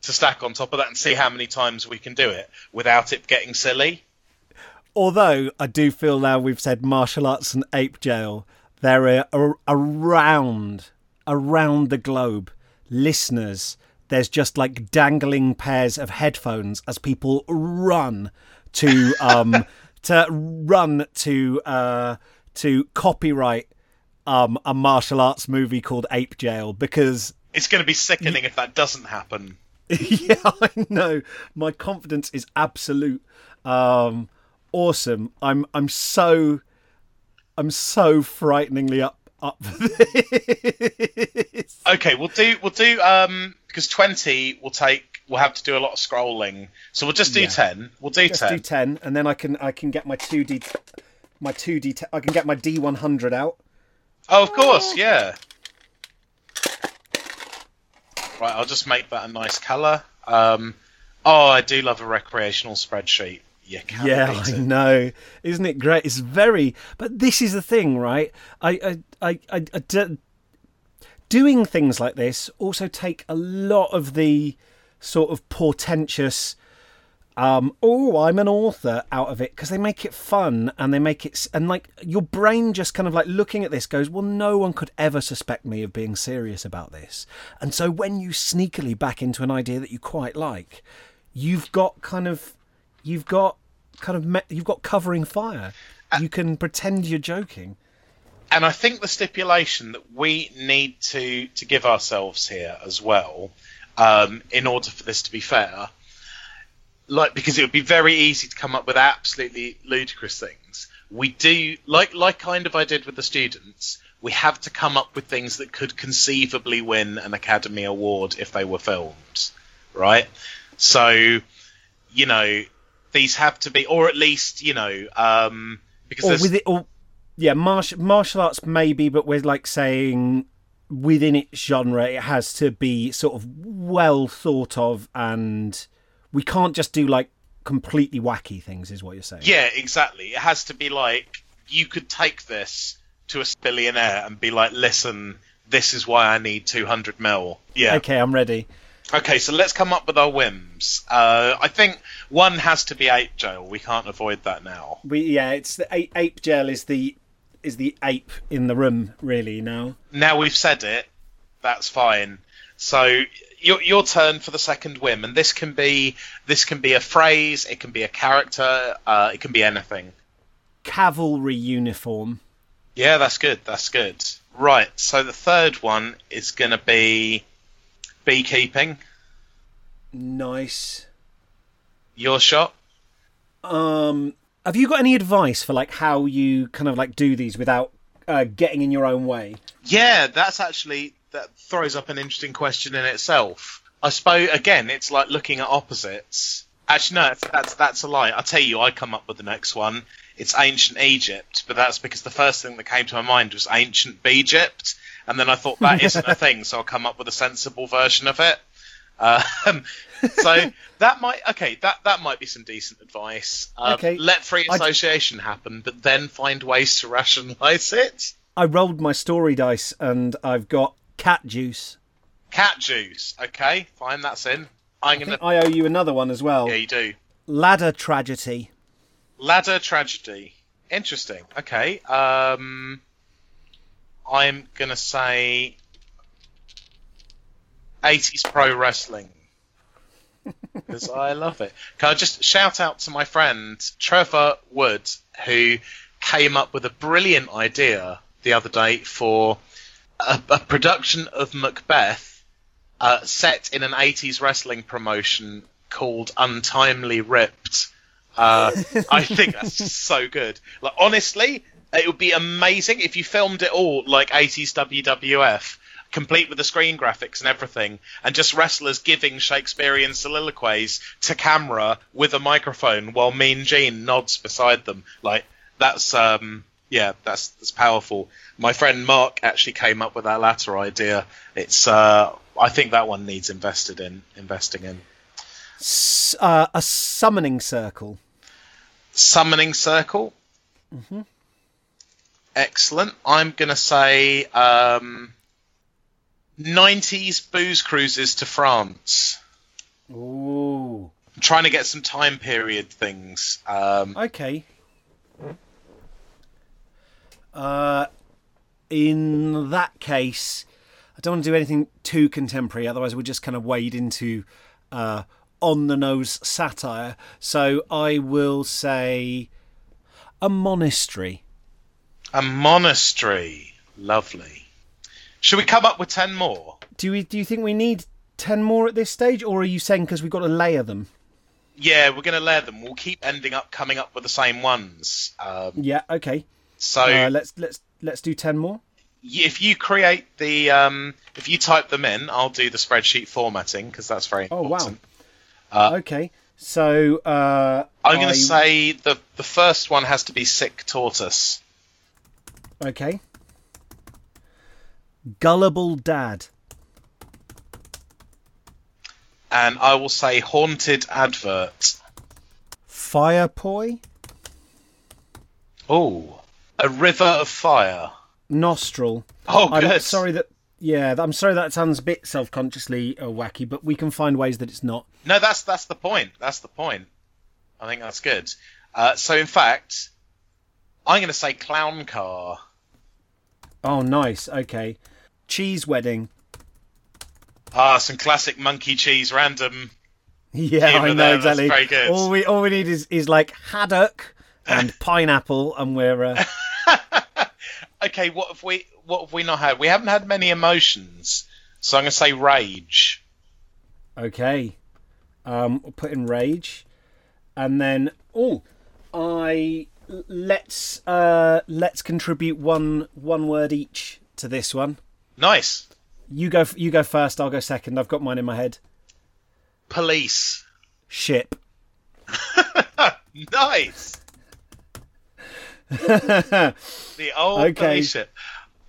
to stack on top of that and see how many times we can do it without it getting silly. although i do feel now we've said martial arts and ape jail there are around around the globe listeners there's just like dangling pairs of headphones as people run to um (laughs) to run to uh to copyright um a martial arts movie called ape jail because It's going to be sickening if that doesn't happen. (laughs) yeah, I know. My confidence is absolute. Um, awesome. I'm I'm so I'm so frighteningly up up for this. (laughs) Okay, we'll do we'll do um because twenty will take we'll have to do a lot of scrolling, so we'll just do Yeah. ten. We'll do Let's ten. do ten, and then I can I can get my two D my two D I can get my D one hundred out. Oh, of course, yeah. Right, I'll just make that a nice colour. Um, oh, I do love a recreational spreadsheet. Yeah, I know. Isn't it great? It's very. But this is the thing, right? I, I, I, I, I, I, I, I d- doing things like this also take a lot of the sort of portentous. Um, oh, I'm an author out of it because they make it fun and they make it and like your brain just kind of like looking at this goes, well, no one could ever suspect me of being serious about this. And so when you sneakily back into an idea that you quite like, you've got kind of you've got kind of me- you've got covering fire. Uh, you can pretend you're joking. and I think the stipulation that we need to to give ourselves here as well, um, in order for this to be fair, like because it would be very easy to come up with absolutely ludicrous things. We do like like kind of I did with the students. We have to come up with things that could conceivably win an Academy Award if they were filmed, right? So, you know, these have to be, or at least you know, um, because Or there's- with it, or yeah, martial martial arts maybe, but we're like saying within its genre, it has to be sort of well thought of, and we can't just do like completely wacky things. Is what you're saying? Yeah, exactly. It has to be like you could take this to a billionaire and be like, "Listen, this is why I need 200 mil." Yeah. Okay, I'm ready. Okay, so let's come up with our whims. Uh, I think one has to be ape jail. We can't avoid that now. We yeah, it's the ape, ape gel is the is the ape in the room really now. Now we've said it. That's fine. So your your turn for the second whim, and this can be this can be a phrase, it can be a character, uh, it can be anything. Cavalry uniform. Yeah, that's good. That's good. Right. So the third one is going to be beekeeping. Nice. Your shot. Um, have you got any advice for like how you kind of like do these without uh, getting in your own way? Yeah, that's actually that throws up an interesting question in itself. I suppose again, it's like looking at opposites. Actually, no, that's that's, that's a lie. I'll tell you, I come up with the next one. It's ancient Egypt, but that's because the first thing that came to my mind was ancient Egypt, and then I thought that (laughs) isn't a thing, so I'll come up with a sensible version of it. Um, (laughs) so that might okay, that that might be some decent advice. Um, Okay. let free I- association happen, but then find ways to rationalise it. I rolled my story dice and I've got cat juice. Cat juice. Okay, fine, that's in. I'm I gonna. I owe you another one as well. Yeah, you do. Ladder tragedy. Ladder tragedy. Interesting. Okay. Um, I'm gonna say 80s pro wrestling (laughs) because I love it. Can I just shout out to my friend Trevor Wood who came up with a brilliant idea the other day for a, a production of Macbeth uh, set in an 80s wrestling promotion called Untimely Ripped. Uh, I think that's (laughs) so good. Like honestly, it would be amazing if you filmed it all like 80s WWF, complete with the screen graphics and everything, and just wrestlers giving Shakespearean soliloquies to camera with a microphone while Mean Gene nods beside them. Like that's um yeah, that's that's powerful. My friend Mark actually came up with that latter idea. It's uh I think that one needs invested in investing in. S- uh, a summoning circle. Summoning Circle. Mm-hmm. Excellent. I'm going to say um, 90s booze cruises to France. Ooh. I'm trying to get some time period things. Um, Okay. Uh, in that case, I don't want to do anything too contemporary, otherwise we'll just kind of wade into uh, on the nose satire. So I will say a monastery. a monastery. Lovely. Should we come up with 10 more? Do we? Do you think we need ten more at this stage, or are you saying because we've got to layer them? Yeah, we're going to layer them. We'll keep ending up coming up with the same ones. Um, Yeah. Okay. So Uh, let's let's let's do ten more. if you create the, um, if you type them in, I'll do the spreadsheet formatting because that's very Oh wow. important. Uh, okay. So uh, I'm going I- to say the the first one has to be sick tortoise. Okay. Gullible dad. and I will say haunted advert. Fire poi. Oh, a river of fire. Nostril. Oh, I'm good. sorry that. Yeah, I'm sorry that sounds a bit self-consciously uh, wacky, but we can find ways that it's not. No, that's that's the point. That's the point. I think that's good. Uh, so, in fact, I'm going to say clown car. Oh, nice. Okay. Cheese wedding. Ah, some classic monkey cheese random. Yeah, I know there, that's exactly. very good. All we all we need is, is like haddock and (laughs) pineapple, and we're uh, Okay, what have we what have we not had? We haven't had many emotions, so I'm gonna say rage. okay. Um, we'll put in rage, and then oh, I let's uh let's contribute one one word each to this one. Nice. You go. You go first. I'll go second. I've got mine in my head. Police. Ship. (laughs) Nice. (laughs) the old Okay. police ship.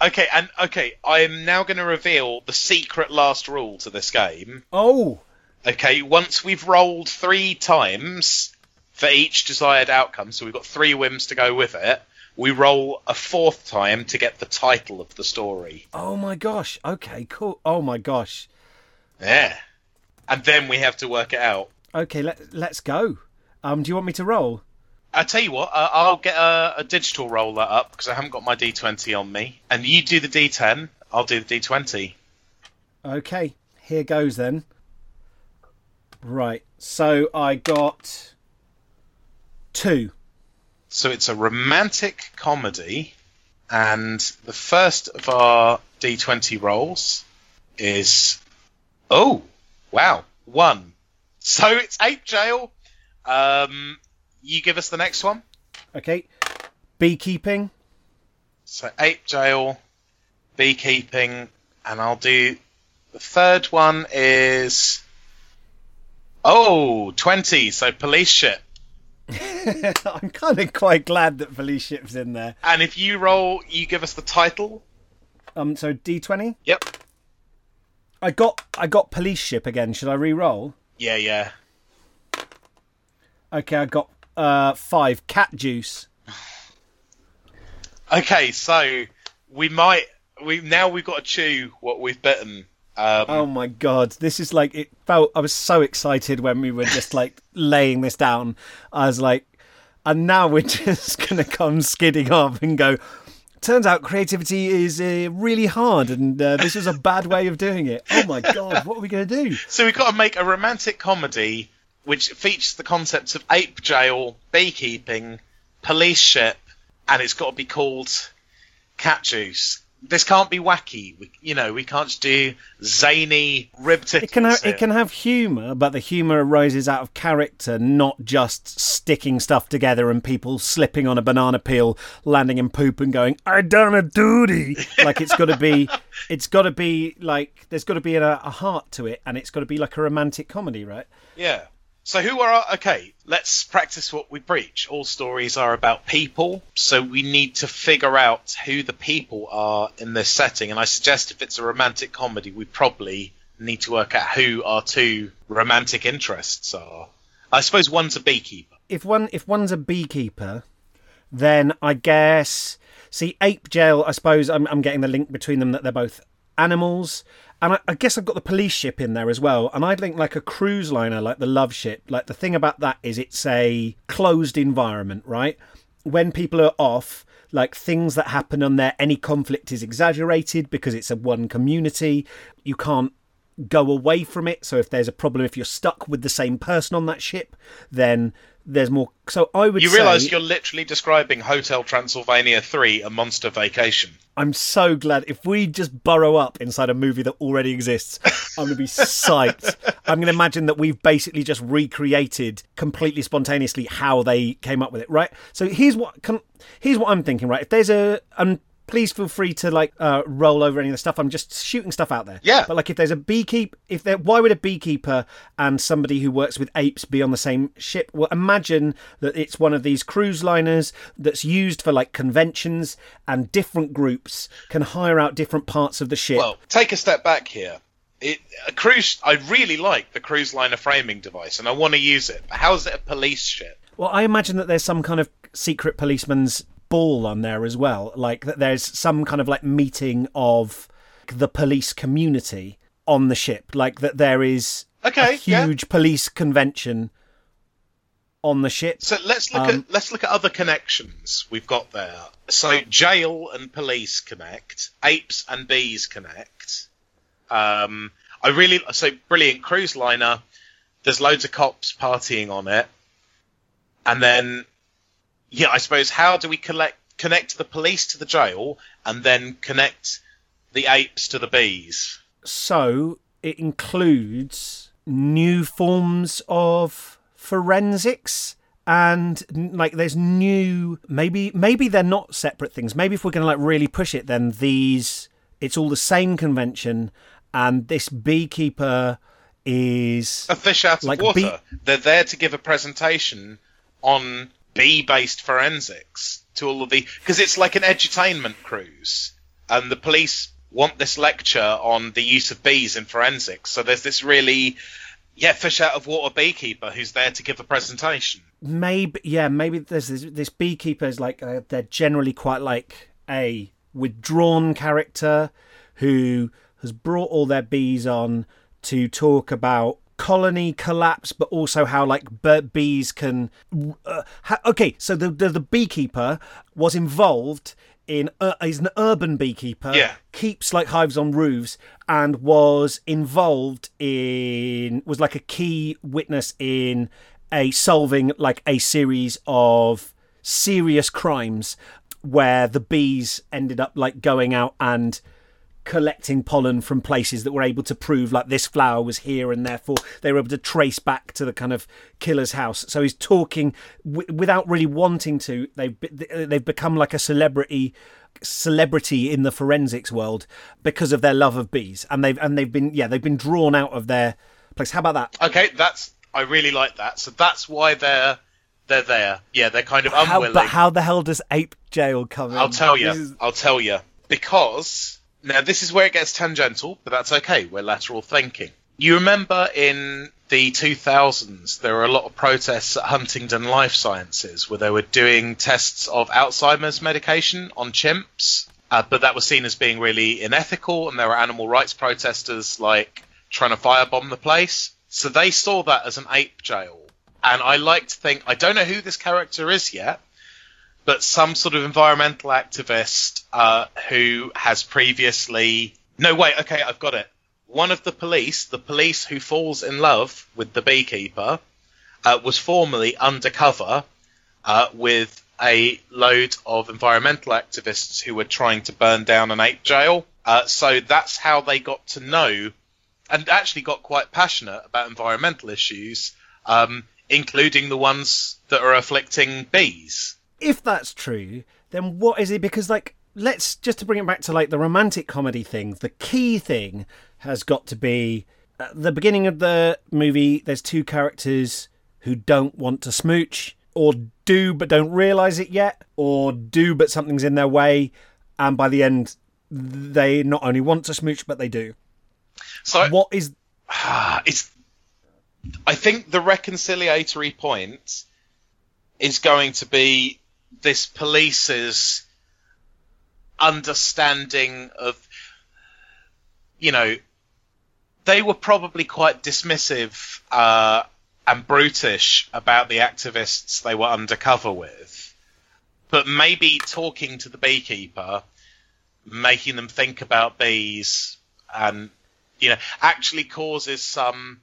Okay, and okay, I am now going to reveal the secret last rule to this game. Oh, Okay, once we've rolled three times for each desired outcome, so we've got three whims to go with it, we roll a fourth time to get the title of the story. oh my gosh. Okay, cool. Oh my gosh. Yeah. And then we have to work it out. Okay, let let's go. Um, do you want me to roll? I tell you what, uh, I'll get a, a digital roller up because I haven't got my D20 on me, and you do the D10. I'll do the D20. Okay, here goes then. Right, so I got two. So it's a romantic comedy, and the first of our D20 rolls is oh wow one. So it's ape jail. Um, you give us the next one. Okay, beekeeping. So ape jail, beekeeping, and I'll do the third one is oh 20. So police ship. (laughs) I'm kind of quite glad that police ship's in there. And if you roll, you give us the title. Um, so D twenty. Yep. I got I got police ship again. Should I re-roll? Yeah, yeah. Okay, I got uh five cat juice. (sighs) Okay, so we might we now we've got to chew what we've bitten. Um, Oh my god, this is like it felt. I was so excited when we were just like (laughs) laying this down. I was like, and now we're (laughs) just gonna come skidding off and go. Turns out creativity is uh, really hard, and uh, this was a bad way of doing it. Oh my (laughs) god, what are we gonna do? So we've got to make a romantic comedy which features the concepts of ape jail, beekeeping, police ship, and it's got to be called cat juice. This can't be wacky. We, you know, we can't just do zany rib tickles. It can have it can have humour, but the humour arises out of character, not just sticking stuff together and people slipping on a banana peel, landing in poop, and going, "I done a duty." (laughs) like it's got to be, it's got to be like there's got to be a, a heart to it, and it's got to be like a romantic comedy, right? Yeah. So who are our, okay? Let's practice what we preach. All stories are about people, so we need to figure out who the people are in this setting. And I suggest if it's a romantic comedy, we probably need to work out who our two romantic interests are. I suppose one's a beekeeper. If one if one's a beekeeper, then I guess see ape jail. I suppose I'm I'm getting the link between them that they're both animals. And I, I guess I've got the police ship in there as well. And I'd link like a cruise liner, like the Love Ship. Like the thing about that is it's a closed environment, right? When people are off, like things that happen on there, any conflict is exaggerated because it's a one community. You can't go away from it. So if there's a problem, if you're stuck with the same person on that ship, then there's more. So I would You realise you're literally describing Hotel Transylvania 3, A Monster Vacation. I'm so glad if we just burrow up inside a movie that already exists, I'm going to be psyched. (laughs) I'm going to imagine that we've basically just recreated completely spontaneously how they came up with it, right? So here's what can, here's what I'm thinking, right? If there's a and please feel free to like uh, roll over any of the stuff. I'm just shooting stuff out there. Yeah. But like if there's a beekeeper, if there, why would a beekeeper and somebody who works with apes be on the same ship? Well, imagine that it's one of these cruise liners that's used for like conventions, and different groups can hire out different parts of the ship. Well, take a step back here. It, a cruise. I really like the cruise liner framing device, and I want to use it. But how is it a police ship? Well, I imagine that there's some kind of secret policeman's ball on there as well. Like that there's some kind of like meeting of the police community on the ship. Like that there is Okay, a yeah. huge police convention on the ship. So let's look Um, at let's look at other connections we've got there. So jail and police connect, apes and bees connect. Um, I really so brilliant cruise liner. there's loads of cops partying on it, and then yeah, I suppose how do we collect connect the police to the jail and then connect the apes to the bees? So it includes new forms of forensics and like there's new maybe maybe they're not separate things maybe if we're going to like really push it then these it's all the same convention and this beekeeper is a fish out of Like water. bee- They're there to give a presentation on bee-based forensics to all of the because it's like an edutainment cruise, and the police want this lecture on the use of bees in forensics. So there's this really yeah fish out of water beekeeper who's there to give a presentation. maybe yeah maybe there's this, this beekeeper is like uh, they're generally quite like a withdrawn character who has brought all their bees on to talk about colony collapse but also how like bees can uh, ha- okay so the, the the beekeeper was involved in uh, is an urban beekeeper Yeah. keeps like hives on roofs and was involved in was like a key witness in a solving like a series of serious crimes where the bees ended up like going out and collecting pollen from places that were able to prove like this flower was here and therefore they were able to trace back to the kind of killer's house so he's talking w- without really wanting to they've uh, they've become like a celebrity celebrity in the forensics world because of their love of bees and they've and they've been yeah they've been drawn out of their place how about that Okay, that's I really like that. So that's why they're they're there. Yeah, they're kind of how, unwilling. but how the hell does ape jail come in I'll tell you. Is- I'll tell you. Because now this is where it gets tangential, but that's okay. We're lateral thinking. You remember in the 2000s, there were a lot of protests at Huntingdon Life Sciences where they were doing tests of Alzheimer's medication on chimps, uh, but that was seen as being really unethical, and there were animal rights protesters like trying to firebomb the place. So they saw that as an ape jail. And I like to think, I don't know who this character is yet, but some sort of environmental activist uh, who has previously. No, wait, okay, I've got it. One of the police, the police who falls in love with the beekeeper, uh, was formerly undercover uh, with a load of environmental activists who were trying to burn down an ape jail. Uh, so that's how they got to know and actually got quite passionate about environmental issues, um, including the ones that are afflicting bees. If that's true, then what is it? Because like, let's just to bring it back to like the romantic comedy thing. The key thing has got to be at the beginning of the movie. There's two characters who don't want to smooch, or do but don't realize it yet, or do but something's in their way, and by the end, they not only want to smooch but they do. So What is (sighs) it's I think the reconciliatory point is going to be this police's understanding of you know they were probably quite dismissive uh, and brutish about the activists they were undercover with. But maybe talking to the beekeeper making them think about bees and you know actually causes some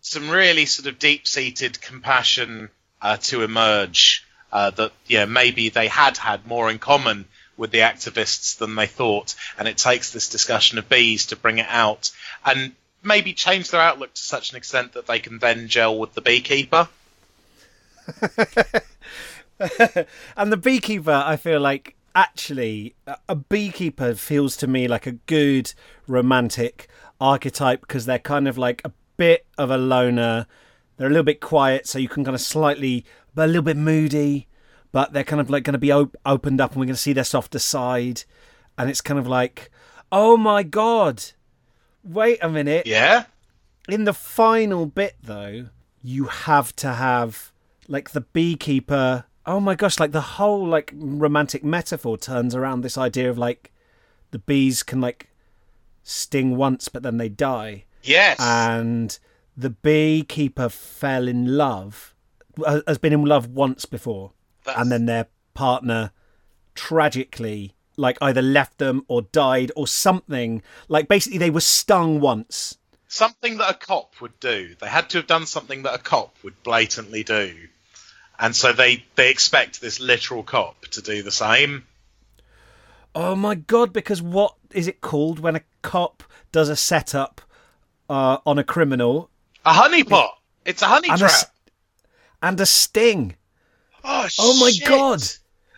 some really sort of deep seated compassion uh, to emerge uh, that yeah maybe they had had more in common with the activists than they thought and it takes this discussion of bees to bring it out and maybe change their outlook to such an extent that they can then gel with the beekeeper. (laughs) And the beekeeper i feel like actually a- a beekeeper feels to me like a good romantic archetype because they're kind of like a bit of a loner they're a little bit quiet so you can kind of slightly but a little bit moody but they're kind of like going to be op- opened up and we're going to see their softer side and it's kind of like oh my god wait a minute. Yeah? In the final bit though you have to have like the beekeeper oh my gosh like the whole like romantic metaphor turns around this idea of like the bees can like sting once but then they die. Yes. And the beekeeper fell in love has been in love once before That's- and then their partner tragically like either left them or died or something like basically they were stung once something that a cop would do. They had to have done something that a cop would blatantly do, and so they they expect this literal cop to do the same. Oh my god! Because what is it called when a cop does a setup uh, on a criminal A honeypot. It's a honey and trap. s- and a sting? oh, Oh my shit. god!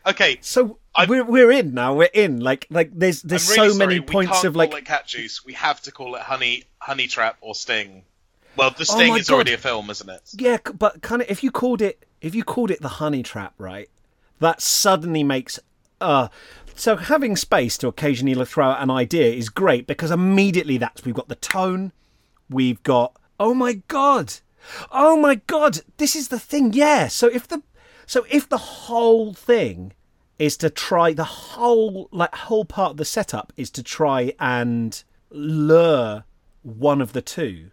Okay, So I'm- we're we're in now. We're in. Like like there's there's really so many sorry, we points can't of like call it cat juice. We have to call it honey honey trap or sting. Well, the sting Oh is God. already a film, isn't it? yeah, but kind of if you called it if you called it the honey trap, right? That suddenly makes uh so having space to occasionally throw out an idea is great because immediately that's we've got the tone, we've got oh my god, oh my god, this is the thing. Yeah, so if the so if the whole thing is to try the whole like whole part of the setup is to try and lure one of the two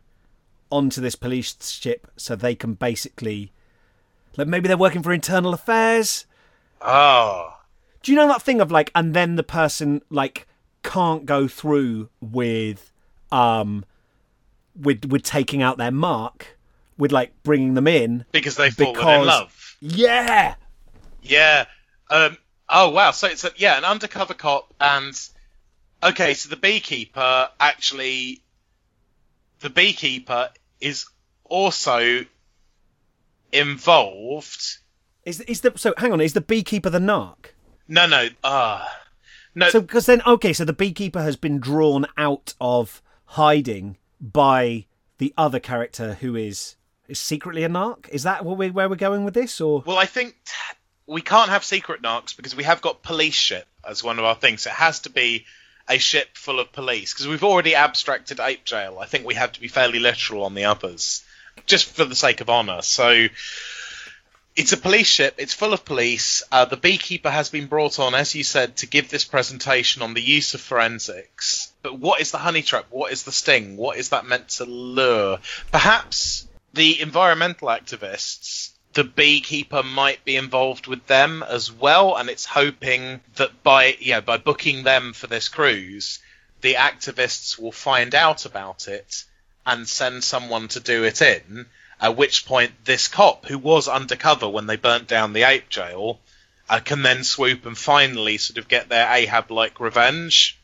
onto this police ship so they can basically like maybe they're working for internal affairs. Oh, do you know that thing of like and then the person like can't go through with um with with taking out their mark with like bringing them in because they've fallen in love. yeah Yeah. Um. Oh wow. So it's a, yeah, an undercover cop, and okay. So the beekeeper actually, the beekeeper is also involved. is is the so hang on is the beekeeper the narc No, no. Ah. no. so because then okay so the beekeeper has been drawn out of hiding by the other character who is secretly a narc is that where we where we're going with this or Well, I think we can't have secret narcs because we have got police ship as one of our things. It has to be a ship full of police because we've already abstracted ape jail. I think we have to be fairly literal on the others, just for the sake of honour. So it's a police ship. It's full of police. Uh, the beekeeper has been brought on, as you said, to give this presentation on the use of forensics. But what is the honey trap? What is the sting? What is that meant to lure? Perhaps the environmental activists, the beekeeper might be involved with them as well, and it's hoping that by you know by booking them for this cruise, the activists will find out about it and send someone to do it in. At which point, this cop, who was undercover when they burnt down the ape jail, uh, can then swoop and finally sort of get their Ahab-like revenge.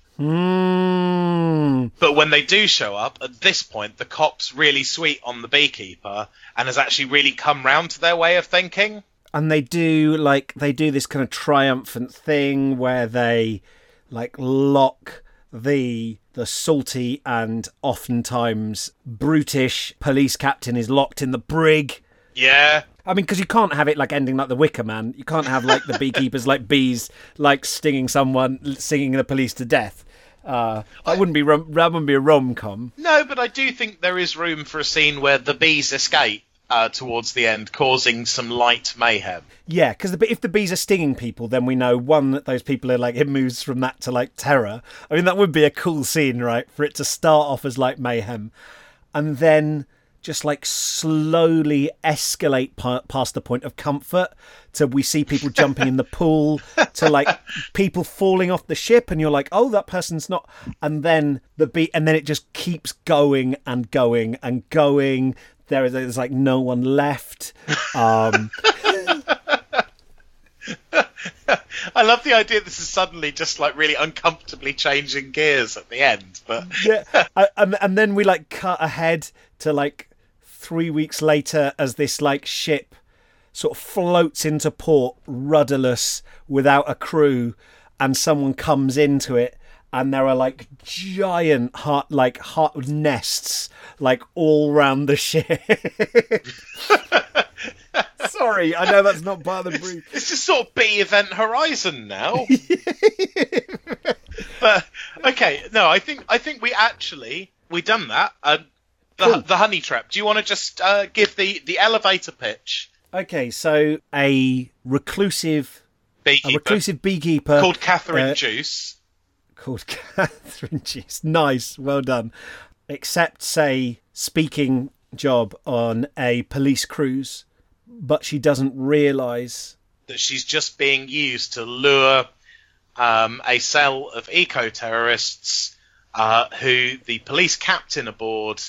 But when they do show up, at this point, the cop's really sweet on the beekeeper and has actually really come round to their way of thinking. and they do like they do this kind of triumphant thing where they like lock the the salty and oftentimes brutish police captain is locked in the brig Yeah. I mean, because you can't have it like ending like the Wicker Man. You can't have like the (laughs) beekeepers like bees like stinging someone, stinging the police to death. Uh, that wouldn't be rom- that wouldn't be a rom com. No, but I do think there is room for a scene where the bees escape uh, towards the end, causing some light mayhem. Yeah, because if the bees are stinging people, then we know one that those people are like it moves from that to like terror. I mean, that would be a cool scene, right? For it to start off as like mayhem, and then just like slowly escalate pa- past the point of comfort to we see people (laughs) jumping in the pool to like people falling off the ship and you're like oh that person's not and then the beat and then it just keeps going and going and going. There is there's like no one left. Um (laughs) I love the idea this is suddenly just like really uncomfortably changing gears at the end, but yeah, and and then we like cut ahead to like three weeks later as this like ship sort of floats into port rudderless without a crew, and someone comes into it, and there are like giant heart like heart nests like all round the ship. (laughs) Sorry, I know that's not part of the brief. it's just sort of B Event Horizon now. (laughs) but okay, no, I think I think we actually we done that. Uh, the Cool. the honey trap. Do you want to just uh, give the the elevator pitch? Okay, so a reclusive, a Beekeeper reclusive beekeeper called Catherine uh, Juice. called (laughs) Catherine Juice. Nice, well done. Accepts a speaking job on a police cruise, but she doesn't realise. that she's just being used to lure um, a cell of eco terrorists uh, who the police captain aboard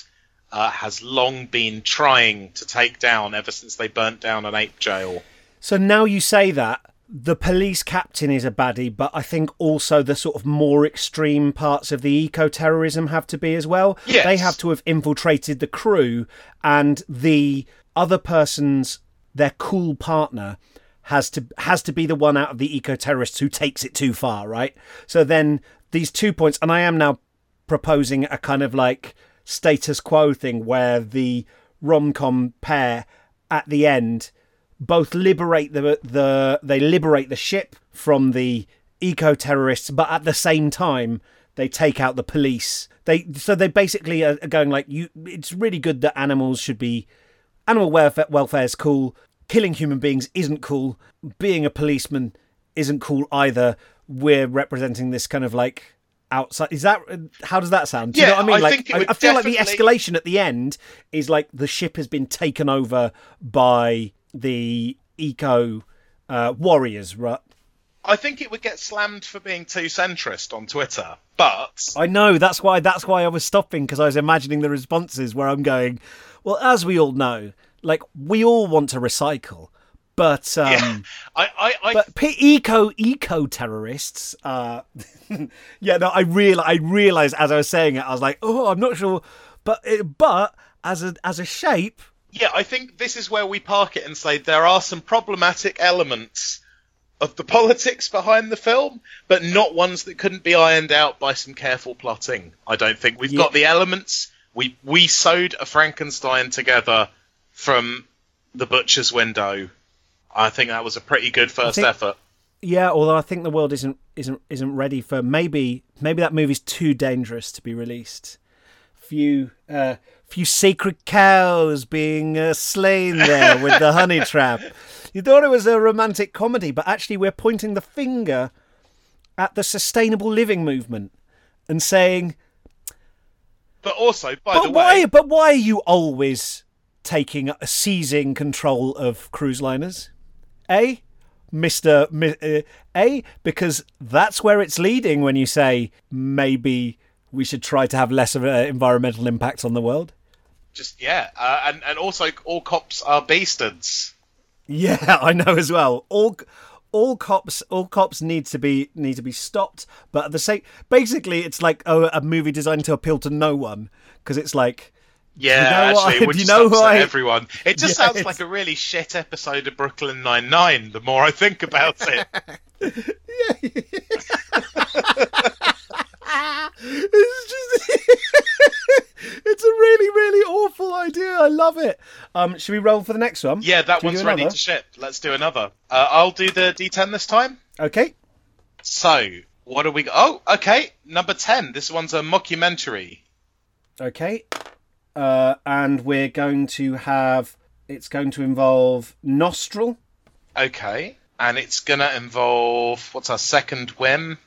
uh, has long been trying to take down ever since they burnt down an ape jail. So now you say that the police captain is a baddie, but I think also the sort of more extreme parts of the eco terrorism have to be as well. Yes. They have to have infiltrated the crew, and the other person's their cool partner has to has to be the one out of the eco terrorists who takes it too far, right? So then these two points, and I am now proposing a kind of like status quo thing where the rom com pair at the end both liberate the the they liberate the ship from the eco terrorists, but at the same time they take out the police. They so they basically are going like you. It's really good that animals should be animal welfare welfare is cool. Killing human beings isn't cool. Being a policeman isn't cool either. We're representing this kind of like outside. Is that how does that sound? Do you know what I mean? I like I, I feel like the escalation at the end is like the ship has been taken over by the eco uh, warriors, right? I think it would get slammed for being too centrist on Twitter, but I know that's why that's why I was stopping because I was imagining the responses where I'm going, well, as we all know, like we all want to recycle, but um, yeah, (laughs) I, I, I but p- eco eco terrorists. Uh, (laughs) yeah, no, I real I realized as I was saying it, I was like, oh, I'm not sure, but it, but as a as a shape, yeah, I think this is where we park it and say there are some problematic elements of the (laughs) politics behind the film, but not ones that couldn't be ironed out by some careful plotting. I don't think we've Yeah. got the elements. We we sewed a Frankenstein together from the butcher's window. I think that was a pretty good first think- effort. Yeah, although I think the world isn't isn't isn't ready for maybe maybe that movie's too dangerous to be released. Few uh, few sacred cows being uh, slain there (laughs) with the honey trap. You thought it was a romantic comedy, but actually we're pointing the finger at the sustainable living movement and saying, But also, by "But the why? way, But why are you always taking seizing control of cruise liners?" A, Mister Mi- uh, A, because that's where it's leading when you say maybe we should try to have less of an environmental impact on the world. just yeah, uh, and and also all cops are bastards. Yeah, (laughs) I know as well. All all cops all cops need to be need to be stopped, but at the same basically it's like a, a movie designed to appeal to no one because it's like Yeah, know actually, I- it would you know upset I- everyone. It just Yeah, sounds like a really shit episode of Brooklyn Nine Nine. The more I think about it, (laughs) (laughs) it's just (laughs) it's a really really awful idea. I love it. Um, should we roll for the next one? yeah, that Should one's ready to ship. Let's do another. Uh, I'll do the D10 this time. Okay. So, what do we? Oh, okay, number ten. This one's a mockumentary. Okay. Uh, and we're going to have it's going to involve nostril. Okay, and it's gonna involve what's our second whim?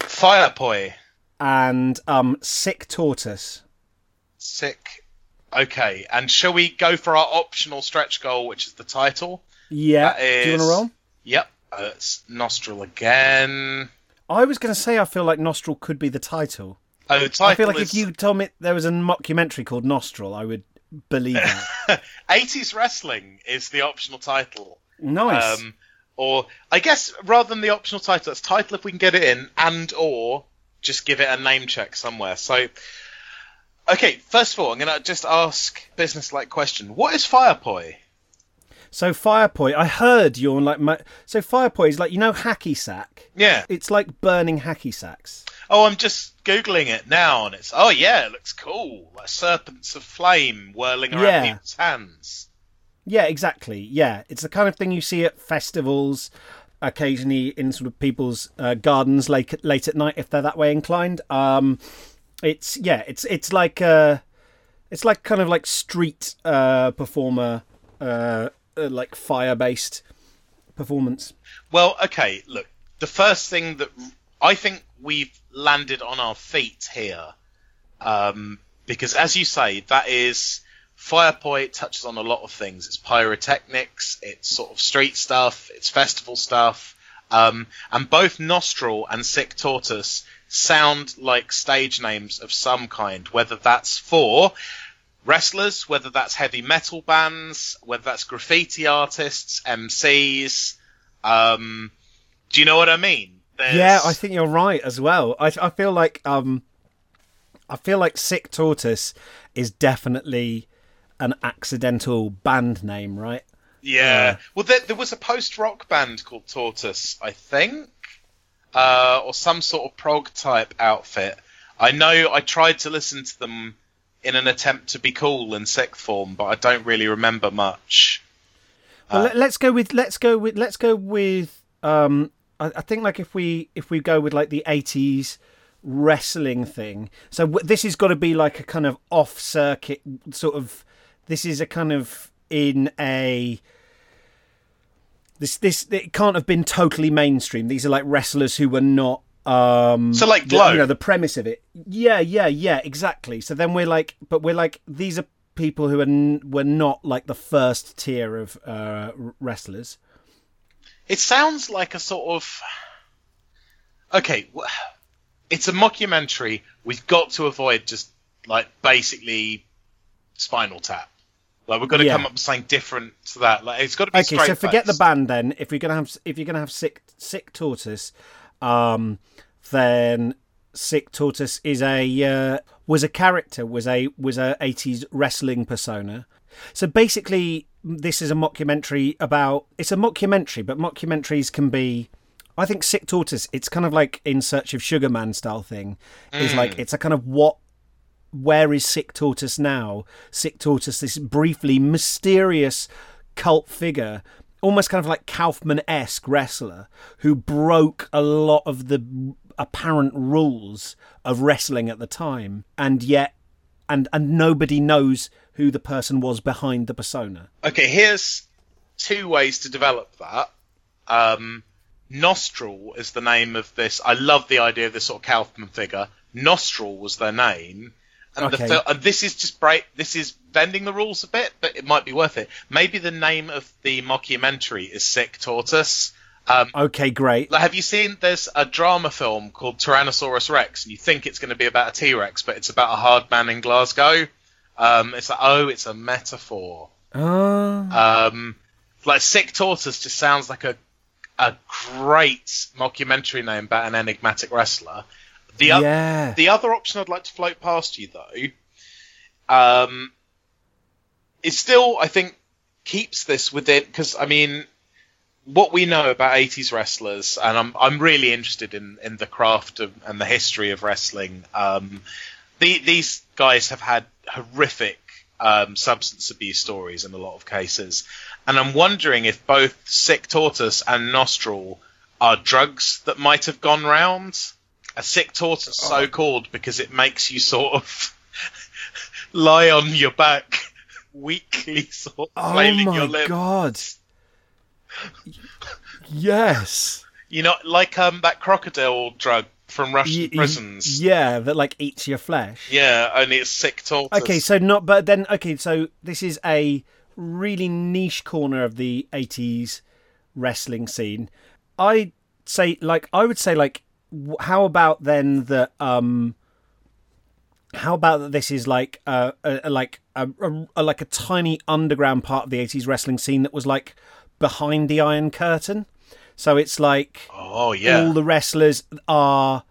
Firepoi. and um, sick tortoise. Sick. Okay, and shall we go for our optional stretch goal, which is the title? Yeah. That Do you want to roll? Yep. Uh, it's nostril again. I was going to say I feel like Nostril could be the title. Oh, I feel like is if you told me there was a mockumentary called Nostril, I would believe that. (laughs) 80s wrestling is the optional title. nice. Um, or I guess rather than the optional title, it's title if we can get it in, and or just give it a name check somewhere. So, okay, first of all, I'm gonna just ask business-like question: What is Firepoi? so Firepoi, I heard you're like mo- so Firepoi is like you know hacky sack. Yeah. It's like burning hacky sacks. Oh, I'm just googling it now, and it's oh yeah, it looks cool, like serpents of flame whirling around Yeah. people's hands. Yeah, exactly. Yeah, it's the kind of thing you see at festivals, occasionally in sort of people's uh, gardens late late at night if they're that way inclined. Um, it's yeah, it's it's like uh, it's like kind of like street uh, performer, uh, uh, like fire based performance. Well, okay, look, the first thing that I think we've landed on our feet here, um, because as you say, that is Firepoi touches on a lot of things. It's pyrotechnics, it's sort of street stuff, it's festival stuff, um, and both Nostril and Sick Tortoise sound like stage names of some kind, whether that's for wrestlers, whether that's heavy metal bands, whether that's graffiti artists, MCs. Um, do you know what I mean? There's... Yeah, I think you're right as well. I, I feel like um, I feel like Sick Tortoise is definitely an accidental band name, right? Yeah. Uh, well, there, there was a post rock band called Tortoise, I think, uh, or some sort of prog type outfit. I know I tried to listen to them in an attempt to be cool in sixth form, but I don't really remember much. Well, uh, let's go with let's go with let's go with. Um, I, I, think like if we if we go with like the eighties wrestling thing, so w- this has got to be like a kind of off circuit sort of. This is a kind of in a this this it can't have been totally mainstream. These are like wrestlers who were not um so like glow you know the premise of it yeah yeah yeah exactly so then we're like but we're like these are people who are n- were not like the first tier of uh wrestlers it sounds like a sort of okay it's a mockumentary we've got to avoid just like basically spinal tap like we've got to yeah. come up with something different to that. Like it's got to be okay. so forget the band then. If you're gonna have if you're gonna have sick sick tortoise, um, then sick tortoise is a uh, was a character was a was a 80s wrestling persona. So basically, this is a mockumentary about. It's a mockumentary, but mockumentaries can be. I think Sick Tortoise. It's kind of like In Search of Sugar Man style thing. Mm. Is like it's a kind of what where is Sick Tortoise now? Sick Tortoise, this briefly mysterious cult figure, almost kind of like Kaufman esque wrestler who broke a lot of the apparent rules of wrestling at the time, and yet, and and nobody knows who the person was behind the persona. Okay, here's two ways to develop that. Um, Nostril is the name of this. I love the idea of this sort of Kaufman figure. Nostril was their name. And, okay. the, and this is just bright. This is bending the rules a bit, but it might be worth it. Maybe the name of the mockumentary is Sick Tortoise. Um, okay, great. Have you seen? There's a drama film called Tyrannosaurus Rex, and you think it's going to be about a T Rex, but it's about a hard man in Glasgow. Um, it's like, oh, it's a metaphor. Uh... Um, like Sick Tortoise just sounds like a a great mockumentary name about an enigmatic wrestler. The, yeah. o- the other option I'd like to float past you, though, um, is still, I think, keeps this within, because, I mean, what we know about 80s wrestlers, and I'm, I'm really interested in, in the craft of, and the history of wrestling, um, the, these guys have had horrific um, substance abuse stories in a lot of cases. And I'm wondering if both Sick Tortoise and Nostril are drugs that might have gone round a sick tortoise oh. so called because it makes you sort of (laughs) lie on your back weakly, sort of oh your limbs. Yes. You know, like um that crocodile drug from Russian y- prisons. Yeah, that like eats your flesh. Yeah, only it's sick tortoise. Okay, so not, but then okay, so this is a really niche corner of the '80s wrestling scene. I say, like, I would say, like, how about then that um how about that this is like a, a like a, a, like a tiny underground part of the 80s wrestling scene that was like behind the iron curtain. So it's like oh yeah. all the wrestlers are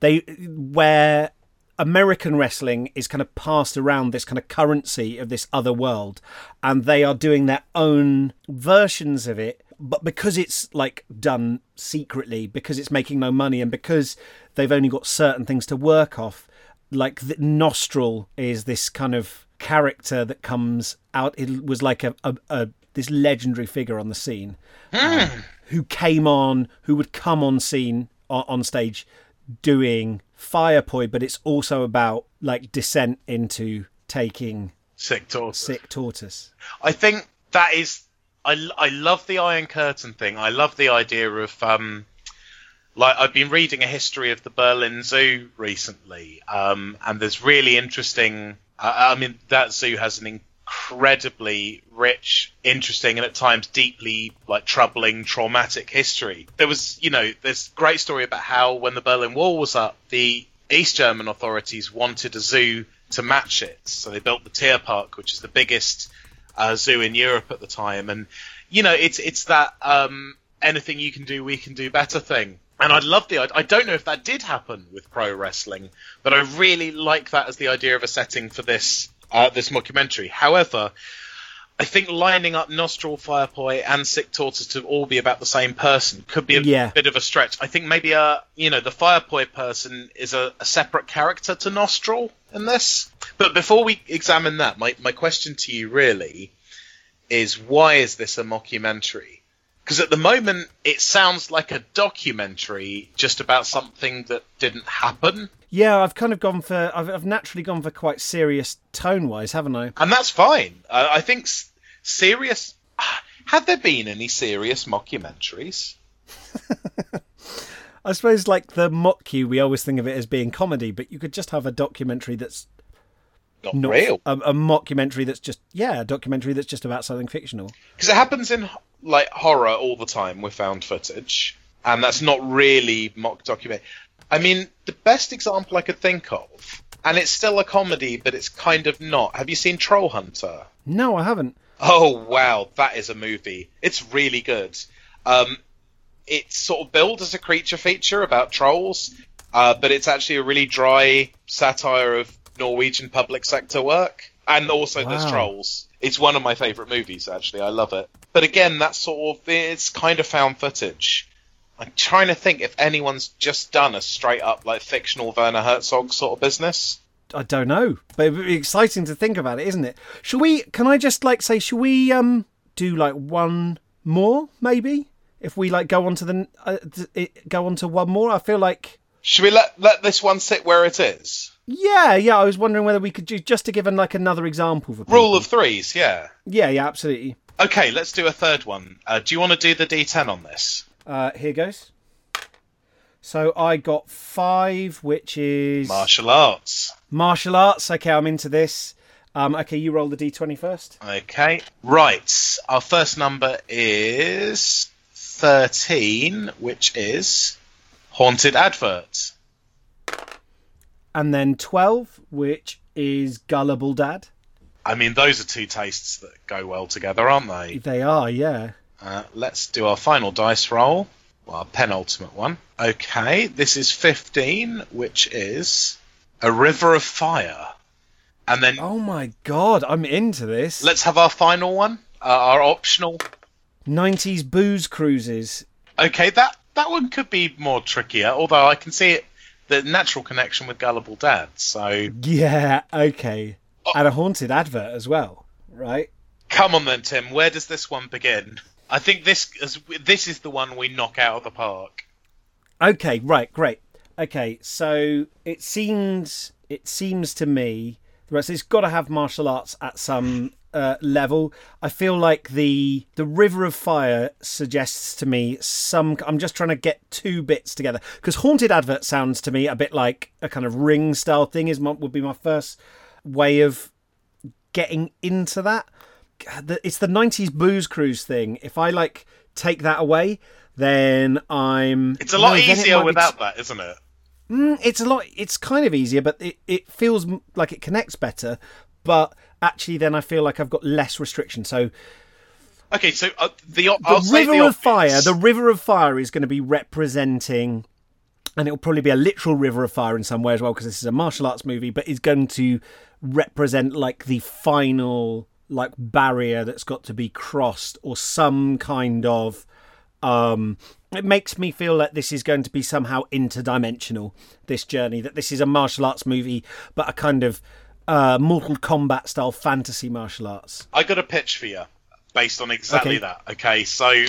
they where American wrestling is kind of passed around this kind of currency of this other world, and they are doing their own versions of it. But because it's like done secretly, because it's making no money, and because they've only got certain things to work off, like the Nostril is this kind of character that comes out. It was like a, a, a this legendary figure on the scene mm. who came on, who would come on scene on, on stage doing fire poi, but it's also about like descent into taking sick tortoise. Sick tortoise. I think that is I, I love the Iron Curtain thing. I love the idea of um, like I've been reading a history of the Berlin Zoo recently, um, and there's really interesting. Uh, I mean, that zoo has an incredibly rich, interesting, and at times deeply like troubling, traumatic history. There was, you know, there's great story about how when the Berlin Wall was up, the East German authorities wanted a zoo to match it. So they built the Tierpark, which is the biggest uh, zoo in Europe at the time, and you know it's it's that um, anything you can do, we can do better thing. And I love the. I don't know if that did happen with pro wrestling, but I really like that as the idea of a setting for this uh, this mockumentary. However, I think lining up Nostril, Firepoi, and Sick Tortoise to all be about the same person could be a Yeah. bit of a stretch. I think maybe a you know the Firepoi person is a, a separate character to Nostril in this. But before we examine that, my my question to you really is why is this a mockumentary? Because at the moment it sounds like a documentary just about something that didn't happen, Yeah, I've kind of gone for. I've, I've naturally gone for quite serious tone wise, haven't I? and that's fine. Uh, I think s- serious. (sighs) Have there been any serious mockumentaries? (laughs) I suppose like the mock you, we always think of it as being comedy, but you could just have a documentary that's Not not real. A, a mockumentary that's just yeah, a documentary that's just about something fictional. because it happens in like horror all the time with found footage, and that's not really mock document. I mean, the best example I could think of, and it's still a comedy, but it's kind of not. Have you seen Troll Hunter? No, I haven't. Oh wow, that is a movie. It's really good. Um, it's sort of billed as a creature feature about trolls, uh, but it's actually a really dry satire of Norwegian public sector work, and also there's trolls. It's one of my favourite movies, actually. I love it. But again, that's sort of it's kind of found footage. I'm trying to think if anyone's just done a straight up like fictional Werner Herzog sort of business. I don't know, but it'd be exciting to think about it, isn't it? Shall we? Can I just like say, shall we um do like one more maybe? If we like go on to the uh, go on to one more, I feel like Should we let let this one sit where it is? Yeah, yeah. I was wondering whether we could do just to give like another example for people. Rule of threes, yeah. yeah, yeah, absolutely. Okay, let's do a third one. Uh, do you want to do the D10 on this? Uh, here goes. So I got five, which is Martial arts. martial arts. Okay, I'm into this. Um, okay, you roll the d20 first. Okay, right. Our first number is 13, which is haunted advert. And then 12, which is gullible dad. I mean, those are two tastes that go well together, aren't they? They are, yeah. Uh, let's do our final dice roll. Well, our penultimate one. Okay, this is 15, which is a river of fire. And then Oh my god, I'm into this. let's have our final one, uh, our optional 90s booze cruises. Okay, that that one could be more trickier. Although I can see it, the natural connection with Gullible Dad. So Yeah, okay. Oh. And a haunted advert as well, right? come on then, Tim. Where does this one begin? I think this is this is the one we knock out of the park. Okay, right, great. Okay, so it seems it seems to me right, so it's got to have martial arts at some uh, level. I feel like the the River of Fire suggests to me some. I'm just trying to get two bits together because haunted advert sounds to me a bit like a kind of ring style thing. Is my, would be my first way of getting into that. It's the 90s booze cruise thing. If I like take that away, then I'm. It's a lot No, easier without that, isn't it? Mm, it's a lot. It's kind of easier, but it, it feels like it connects better. But actually, then I feel like I've got less restriction. So Okay, so uh, the the I'll river the of fire, the river of fire is going to be representing, and it will probably be a literal river of fire in some way as well, because this is a martial arts movie. But it's going to represent like the final like barrier that's got to be crossed, or some kind of. Um, it makes me feel that this is going to be somehow interdimensional. This journey, that this is a martial arts movie, but a kind of uh, Mortal Kombat style fantasy martial arts. I got a pitch for you based on exactly Okay. that. Okay, so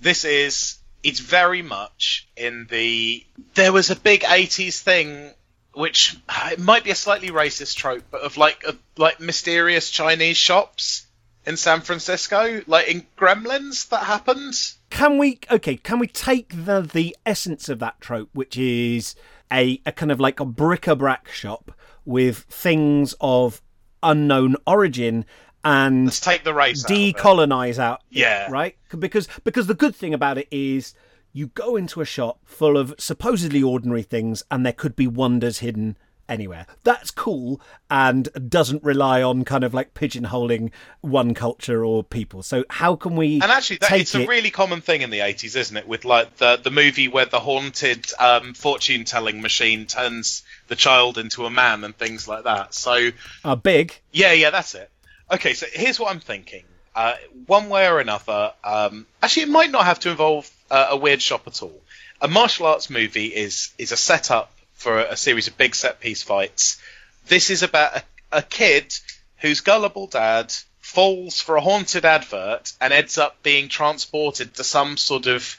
this is it's very much in the there was a big 80s thing which it might be a slightly racist trope but of like of, like mysterious Chinese shops in San Francisco like in Gremlins that happened. can we okay can we take the the essence of that trope which is a, a kind of like a bric-a-brac shop with things of unknown origin and Let's take the race out decolonize out it, Yeah. right because because the good thing about it is you go into a shop full of supposedly ordinary things and there could be wonders hidden anywhere. That's cool and doesn't rely on kind of like pigeonholing one culture or people. So how can we? And actually, that, it's a really common thing in the 80s, isn't it? With like the the movie where the haunted um, fortune telling machine turns the child into a man and things like that. So uh, big? yeah, yeah, that's it. Okay, so here's what I'm thinking. Uh, one way or another, um, actually, it might not have to involve uh, a weird shop at all. A martial arts movie is is a setup for a, a series of big set piece fights. This is about a, a kid whose gullible dad falls for a haunted advert and ends up being transported to some sort of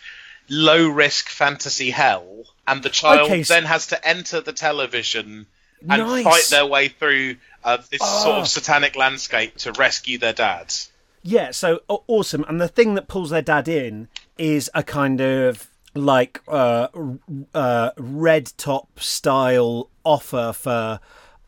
low risk fantasy hell, and the child Okay, so- then has to enter the television and Nice. fight their way through uh, this sort Ah. of satanic landscape to rescue their dad. Yeah, so aw- awesome. And the thing that pulls their dad in is a kind of like uh, uh, red top style offer for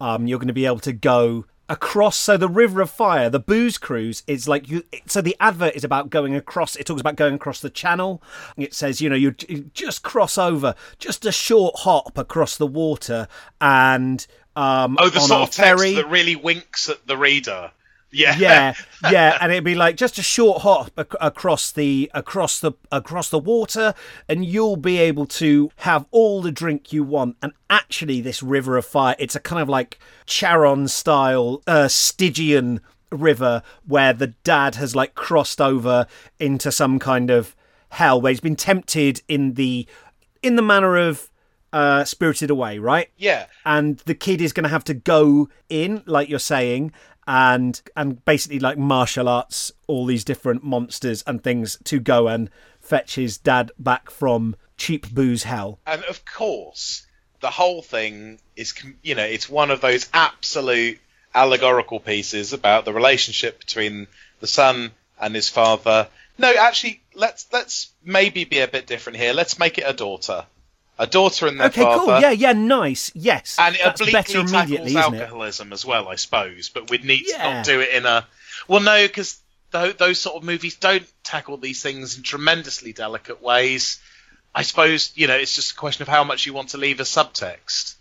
um, you're going to be able to go across. So the River of Fire, the booze cruise, is like you. So the advert is about going across. It talks about going across the channel. It says you know you you just cross over, just a short hop across the water, and um, Oh, the on sort our of text ferry. that really winks at the reader. Yeah, yeah yeah and it'd be like just a short hop ac- across the across the across the water and you'll be able to have all the drink you want and actually this river of fire it's a kind of like charon style uh stygian river where the dad has like crossed over into some kind of hell where he's been tempted in the in the manner of uh spirited away right yeah. and the kid is going to have to go in like you're saying and and basically like martial arts all these different monsters and things to go and fetch his dad back from cheap booze hell And of course, the whole thing is, you know, it's one of those absolute allegorical pieces about the relationship between the son and his father. No, actually, let's let's maybe be a bit different here. Let's make it a daughter, a daughter and their okay father. cool yeah yeah nice yes and it that's obliquely better immediately tackles alcoholism as well, I suppose. But we'd need to not do it in a. Well, no, because those sort of movies don't tackle these things in tremendously delicate ways. I suppose you know it's just a question of how much you want to leave as subtext.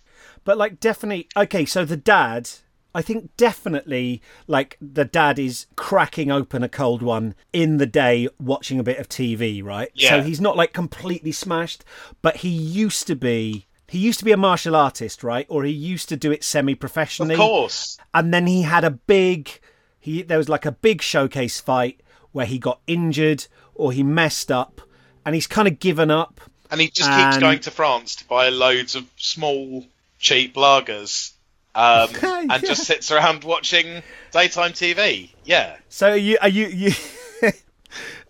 But like definitely okay, so the dad I think definitely like the dad is cracking open a cold one in the day watching a bit of TV, right? Yeah. So he's not like completely smashed, but he used to be he used to be a martial artist, right? Or he used to do it semi professionally. Of course, And then he had a big he there was like a big showcase fight where he got injured or he messed up and he's kind of given up. and he just keeps going to France to buy loads of small, cheap lagers. Um, (laughs) and just sits around watching daytime TV. Yeah, So are you are you you (laughs)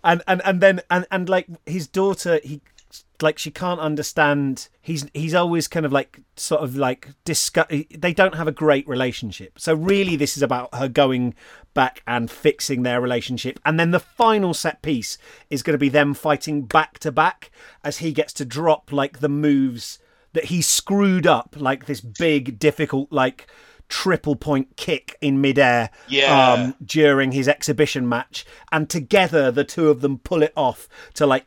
and and and then and and like his daughter he like she can't understand he's he's always kind of like sort of like discuss they don't have a great relationship. So really this is about her going back and fixing their relationship. And then the final set piece is going to be them fighting back to back as he gets to drop like the moves that he screwed up like this big difficult like triple point kick in midair Yeah. um, during his exhibition match, and together the two of them pull it off to like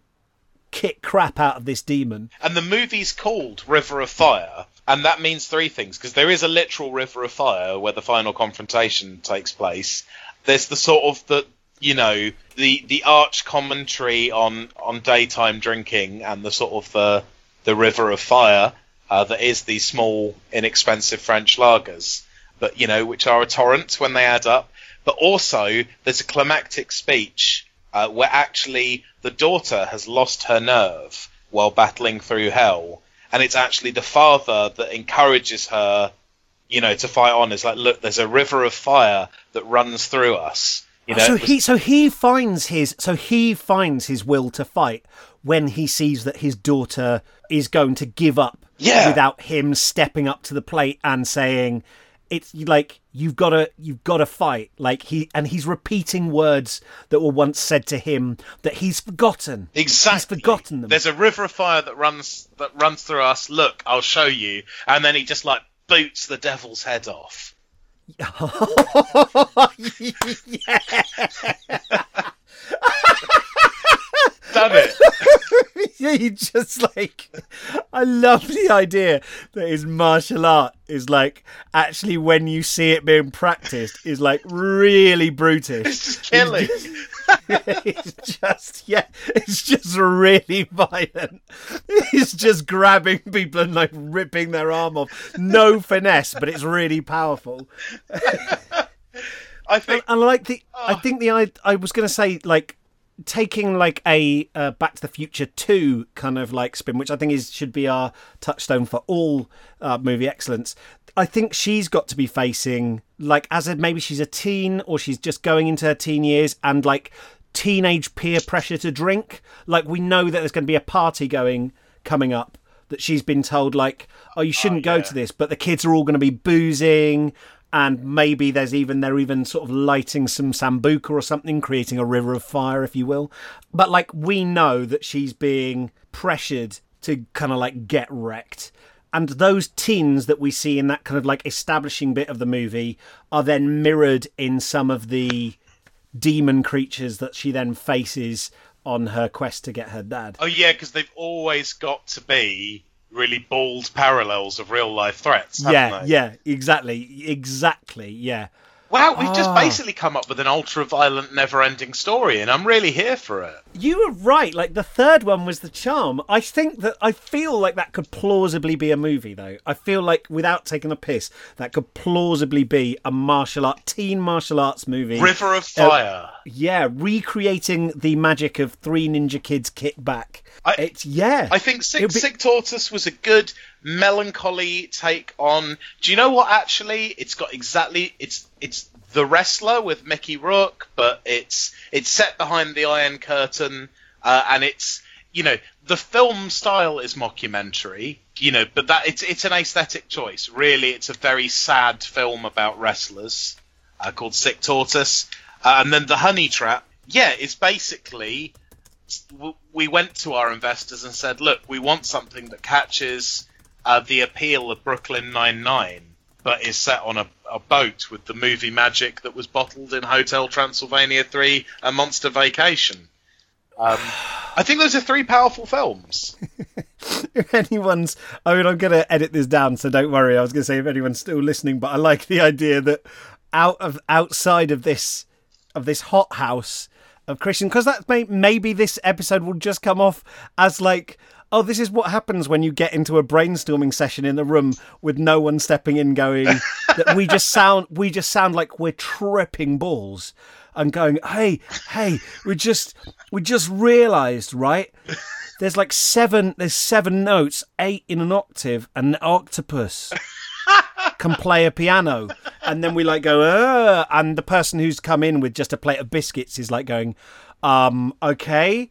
kick crap out of this demon. And the movie's called River of Fire, and that means three things because there is a literal river of fire where the final confrontation takes place. There's the sort of the you know the the arch commentary on on daytime drinking and the sort of the the river of fire uh, that is these small inexpensive French lagers, but you know which are a torrent when they add up. But also there's a climactic speech uh, where actually the daughter has lost her nerve while battling through hell, and it's actually the father that encourages her, you know, to fight on. It's like, look, there's a river of fire that runs through us. You know, so was- he so he finds his so he finds his will to fight when he sees that his daughter is going to give up Yeah. without him stepping up to the plate and saying it's like you've got to you've got to fight like he and he's repeating words that were once said to him that he's forgotten Exactly. he's forgotten them There's a river of fire that runs that runs through us. Look, I'll show you. And then he just like boots the devil's head off. (laughs) (laughs) done it. (laughs) yeah, you just like. I love the idea that his martial art is like actually when you see it being practiced is like really brutish. It's just killing. it's (laughs) just yeah, it's just really violent. He's just grabbing people and like ripping their arm off. No finesse, but it's really powerful. (laughs) I think And I like the. I ah. think the. I I was going to say like taking like a uh, Back to the Future two kind of like spin, which I think is should be our touchstone for all uh, movie excellence. I think she's got to be facing like as a maybe she's a teen or she's just going into her teen years and like teenage peer pressure to drink. Like we know that there's going to be a party going coming up that she's been told like oh you shouldn't go yeah. to this, but the kids are all going to be boozing and maybe there's even they're even sort of lighting some sambuca or something, creating a river of fire, if you will. But like we know that she's being pressured to kind of like get wrecked. And those teens that we see in that kind of like establishing bit of the movie are then mirrored in some of the demon creatures that she then faces on her quest to get her dad. Oh yeah, because they've always got to be really bald parallels of real life threats. yeah, they? yeah, exactly, exactly, yeah. Wow, we've just Ah. basically come up with an ultra violent, never ending story, and I'm really here for it. You were right. Like the third one was the charm. I think that I feel like that could plausibly be a movie, though. I feel like without taking a piss, that could plausibly be a martial art, teen martial arts movie. River of Fire. Yeah, recreating the magic of three ninja kids kick back. I- it's yeah. I think Sick, be- Sick Tortoise was a good melancholy take on. Do you know what? Actually, it's got exactly it's it's the wrestler with Mickey Rourke, but it's it's set behind the Iron Curtain, uh, and it's you know the film style is mockumentary, you know, but that it's it's an aesthetic choice. Really, it's a very sad film about wrestlers uh, called Sick Tortoise, uh, and then the Honey Trap. Yeah, it's basically we went to our investors and said, look, we want something that catches uh, the appeal of Brooklyn Nine Nine, but is set on a, a boat with the movie magic that was bottled in Hotel Transylvania Three: A Monster Vacation. Um, (sighs) I think those are three powerful films. (laughs) if anyone's I mean I'm gonna edit this down so don't worry. I was gonna say if anyone's still listening, but I like the idea that out of outside of this of this hot house of Christian because that may maybe this episode will just come off as like oh this is what happens when you get into a brainstorming session in the room with no one stepping in going (laughs) that we just sound we just sound like we're tripping balls and going hey hey we just we just realized right? There's like seven there's seven notes eight in an octave and an octopus (laughs) can play a piano. And then we like go and the person who's come in with just a plate of biscuits is like going um okay.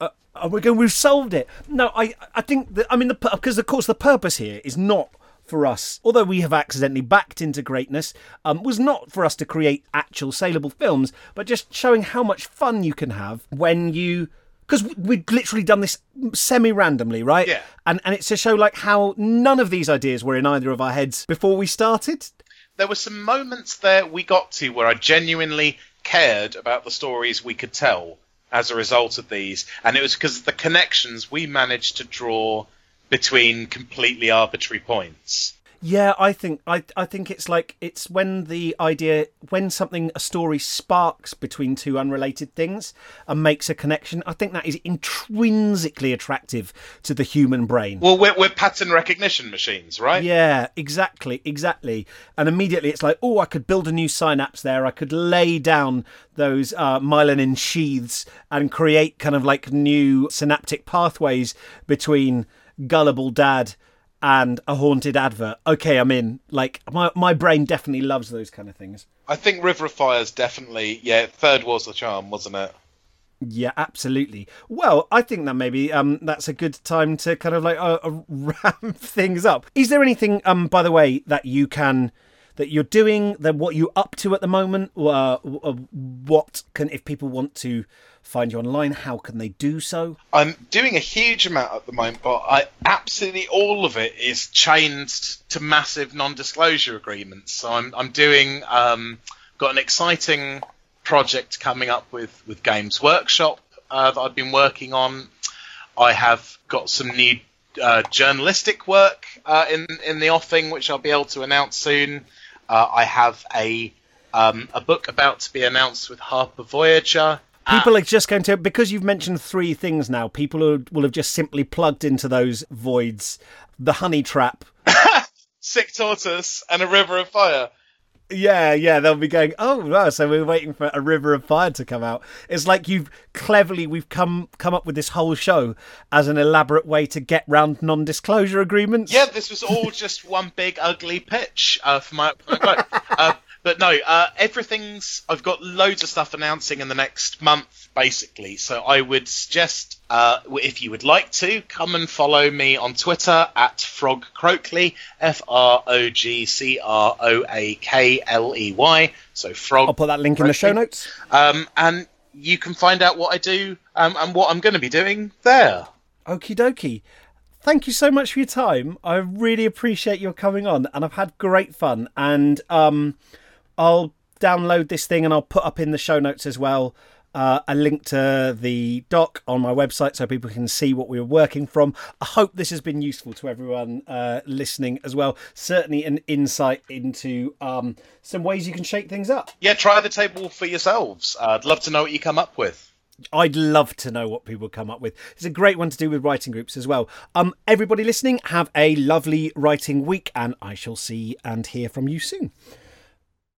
Uh, and we're going we've solved it. No i i think that i mean the because of course the purpose here is not for us, although we have accidentally backed into greatness, um, was not for us to create actual saleable films, but just showing how much fun you can have when you because we'd literally done this semi randomly, right? Yeah. And and it's to show like how none of these ideas were in either of our heads before we started. There were some moments there we got to where I genuinely cared about the stories we could tell as a result of these, and it was because of the connections we managed to draw between completely arbitrary points. Yeah, I think I I think it's like it's when the idea when something a story sparks between two unrelated things and makes a connection. I think that is intrinsically attractive to the human brain. Well, we're, we're pattern recognition machines, right? Yeah, exactly, exactly. And immediately it's like, oh, I could build a new synapse there. I could lay down those uh, myelin sheaths and create kind of like new synaptic pathways between gullible dad and a haunted advert. Okay, I'm in. Like my my brain definitely loves those kind of things. I think River of Fire's definitely, yeah, third was the charm, wasn't it? Yeah, absolutely. Well, I think that maybe um, that's a good time to kind of like uh, uh, (laughs) ramp things up. Is there anything, um, by the way, that you can that you're doing? then what you're up to at the moment? Uh, uh, what can if people want to find you online? How can they do so? I'm doing a huge amount at the moment, but I absolutely all of it is chained to massive non-disclosure agreements. So I'm I'm doing um, got an exciting project coming up with with Games Workshop uh, that I've been working on. I have got some new uh, journalistic work uh, in in the offing, which I'll be able to announce soon. Uh, I have a um, a book about to be announced with Harper Voyager. People are just going to because you've mentioned three things now. People will, will have just simply plugged into those voids: the honey trap, (laughs) Sick Tortoise, and a River of Fire. Yeah, yeah, they'll be going. Oh, wow! So we're waiting for a River of Fire to come out. It's like you've cleverly we've come come up with this whole show as an elaborate way to get round non-disclosure agreements. Yeah, this was all just one big ugly pitch uh, for my. For my (laughs) uh, but no, uh, everything's. I've got loads of stuff announcing in the next month, basically. So I would suggest, uh, if you would like to, come and follow me on Twitter at Frog Croakley, F R O G C R O A K L E Y. So Frog. I'll put that link in the show notes. Um, and you can find out what I do um, and what I'm going to be doing there. Okie dokie. Thank you so much for your time. I really appreciate your coming on, and I've had great fun. And um, I'll download this thing and I'll put up in the show notes as well uh, a link to the doc on my website so people can see what we were working from. I hope this has been useful to everyone uh, listening as well. Certainly an insight into um, some ways you can shake things up. Yeah, try the table for yourselves. Uh, I'd love to know what you come up with. I'd love to know what people come up with. It's a great one to do with writing groups as well. Um, everybody listening, have a lovely writing week, and I shall see and hear from you soon.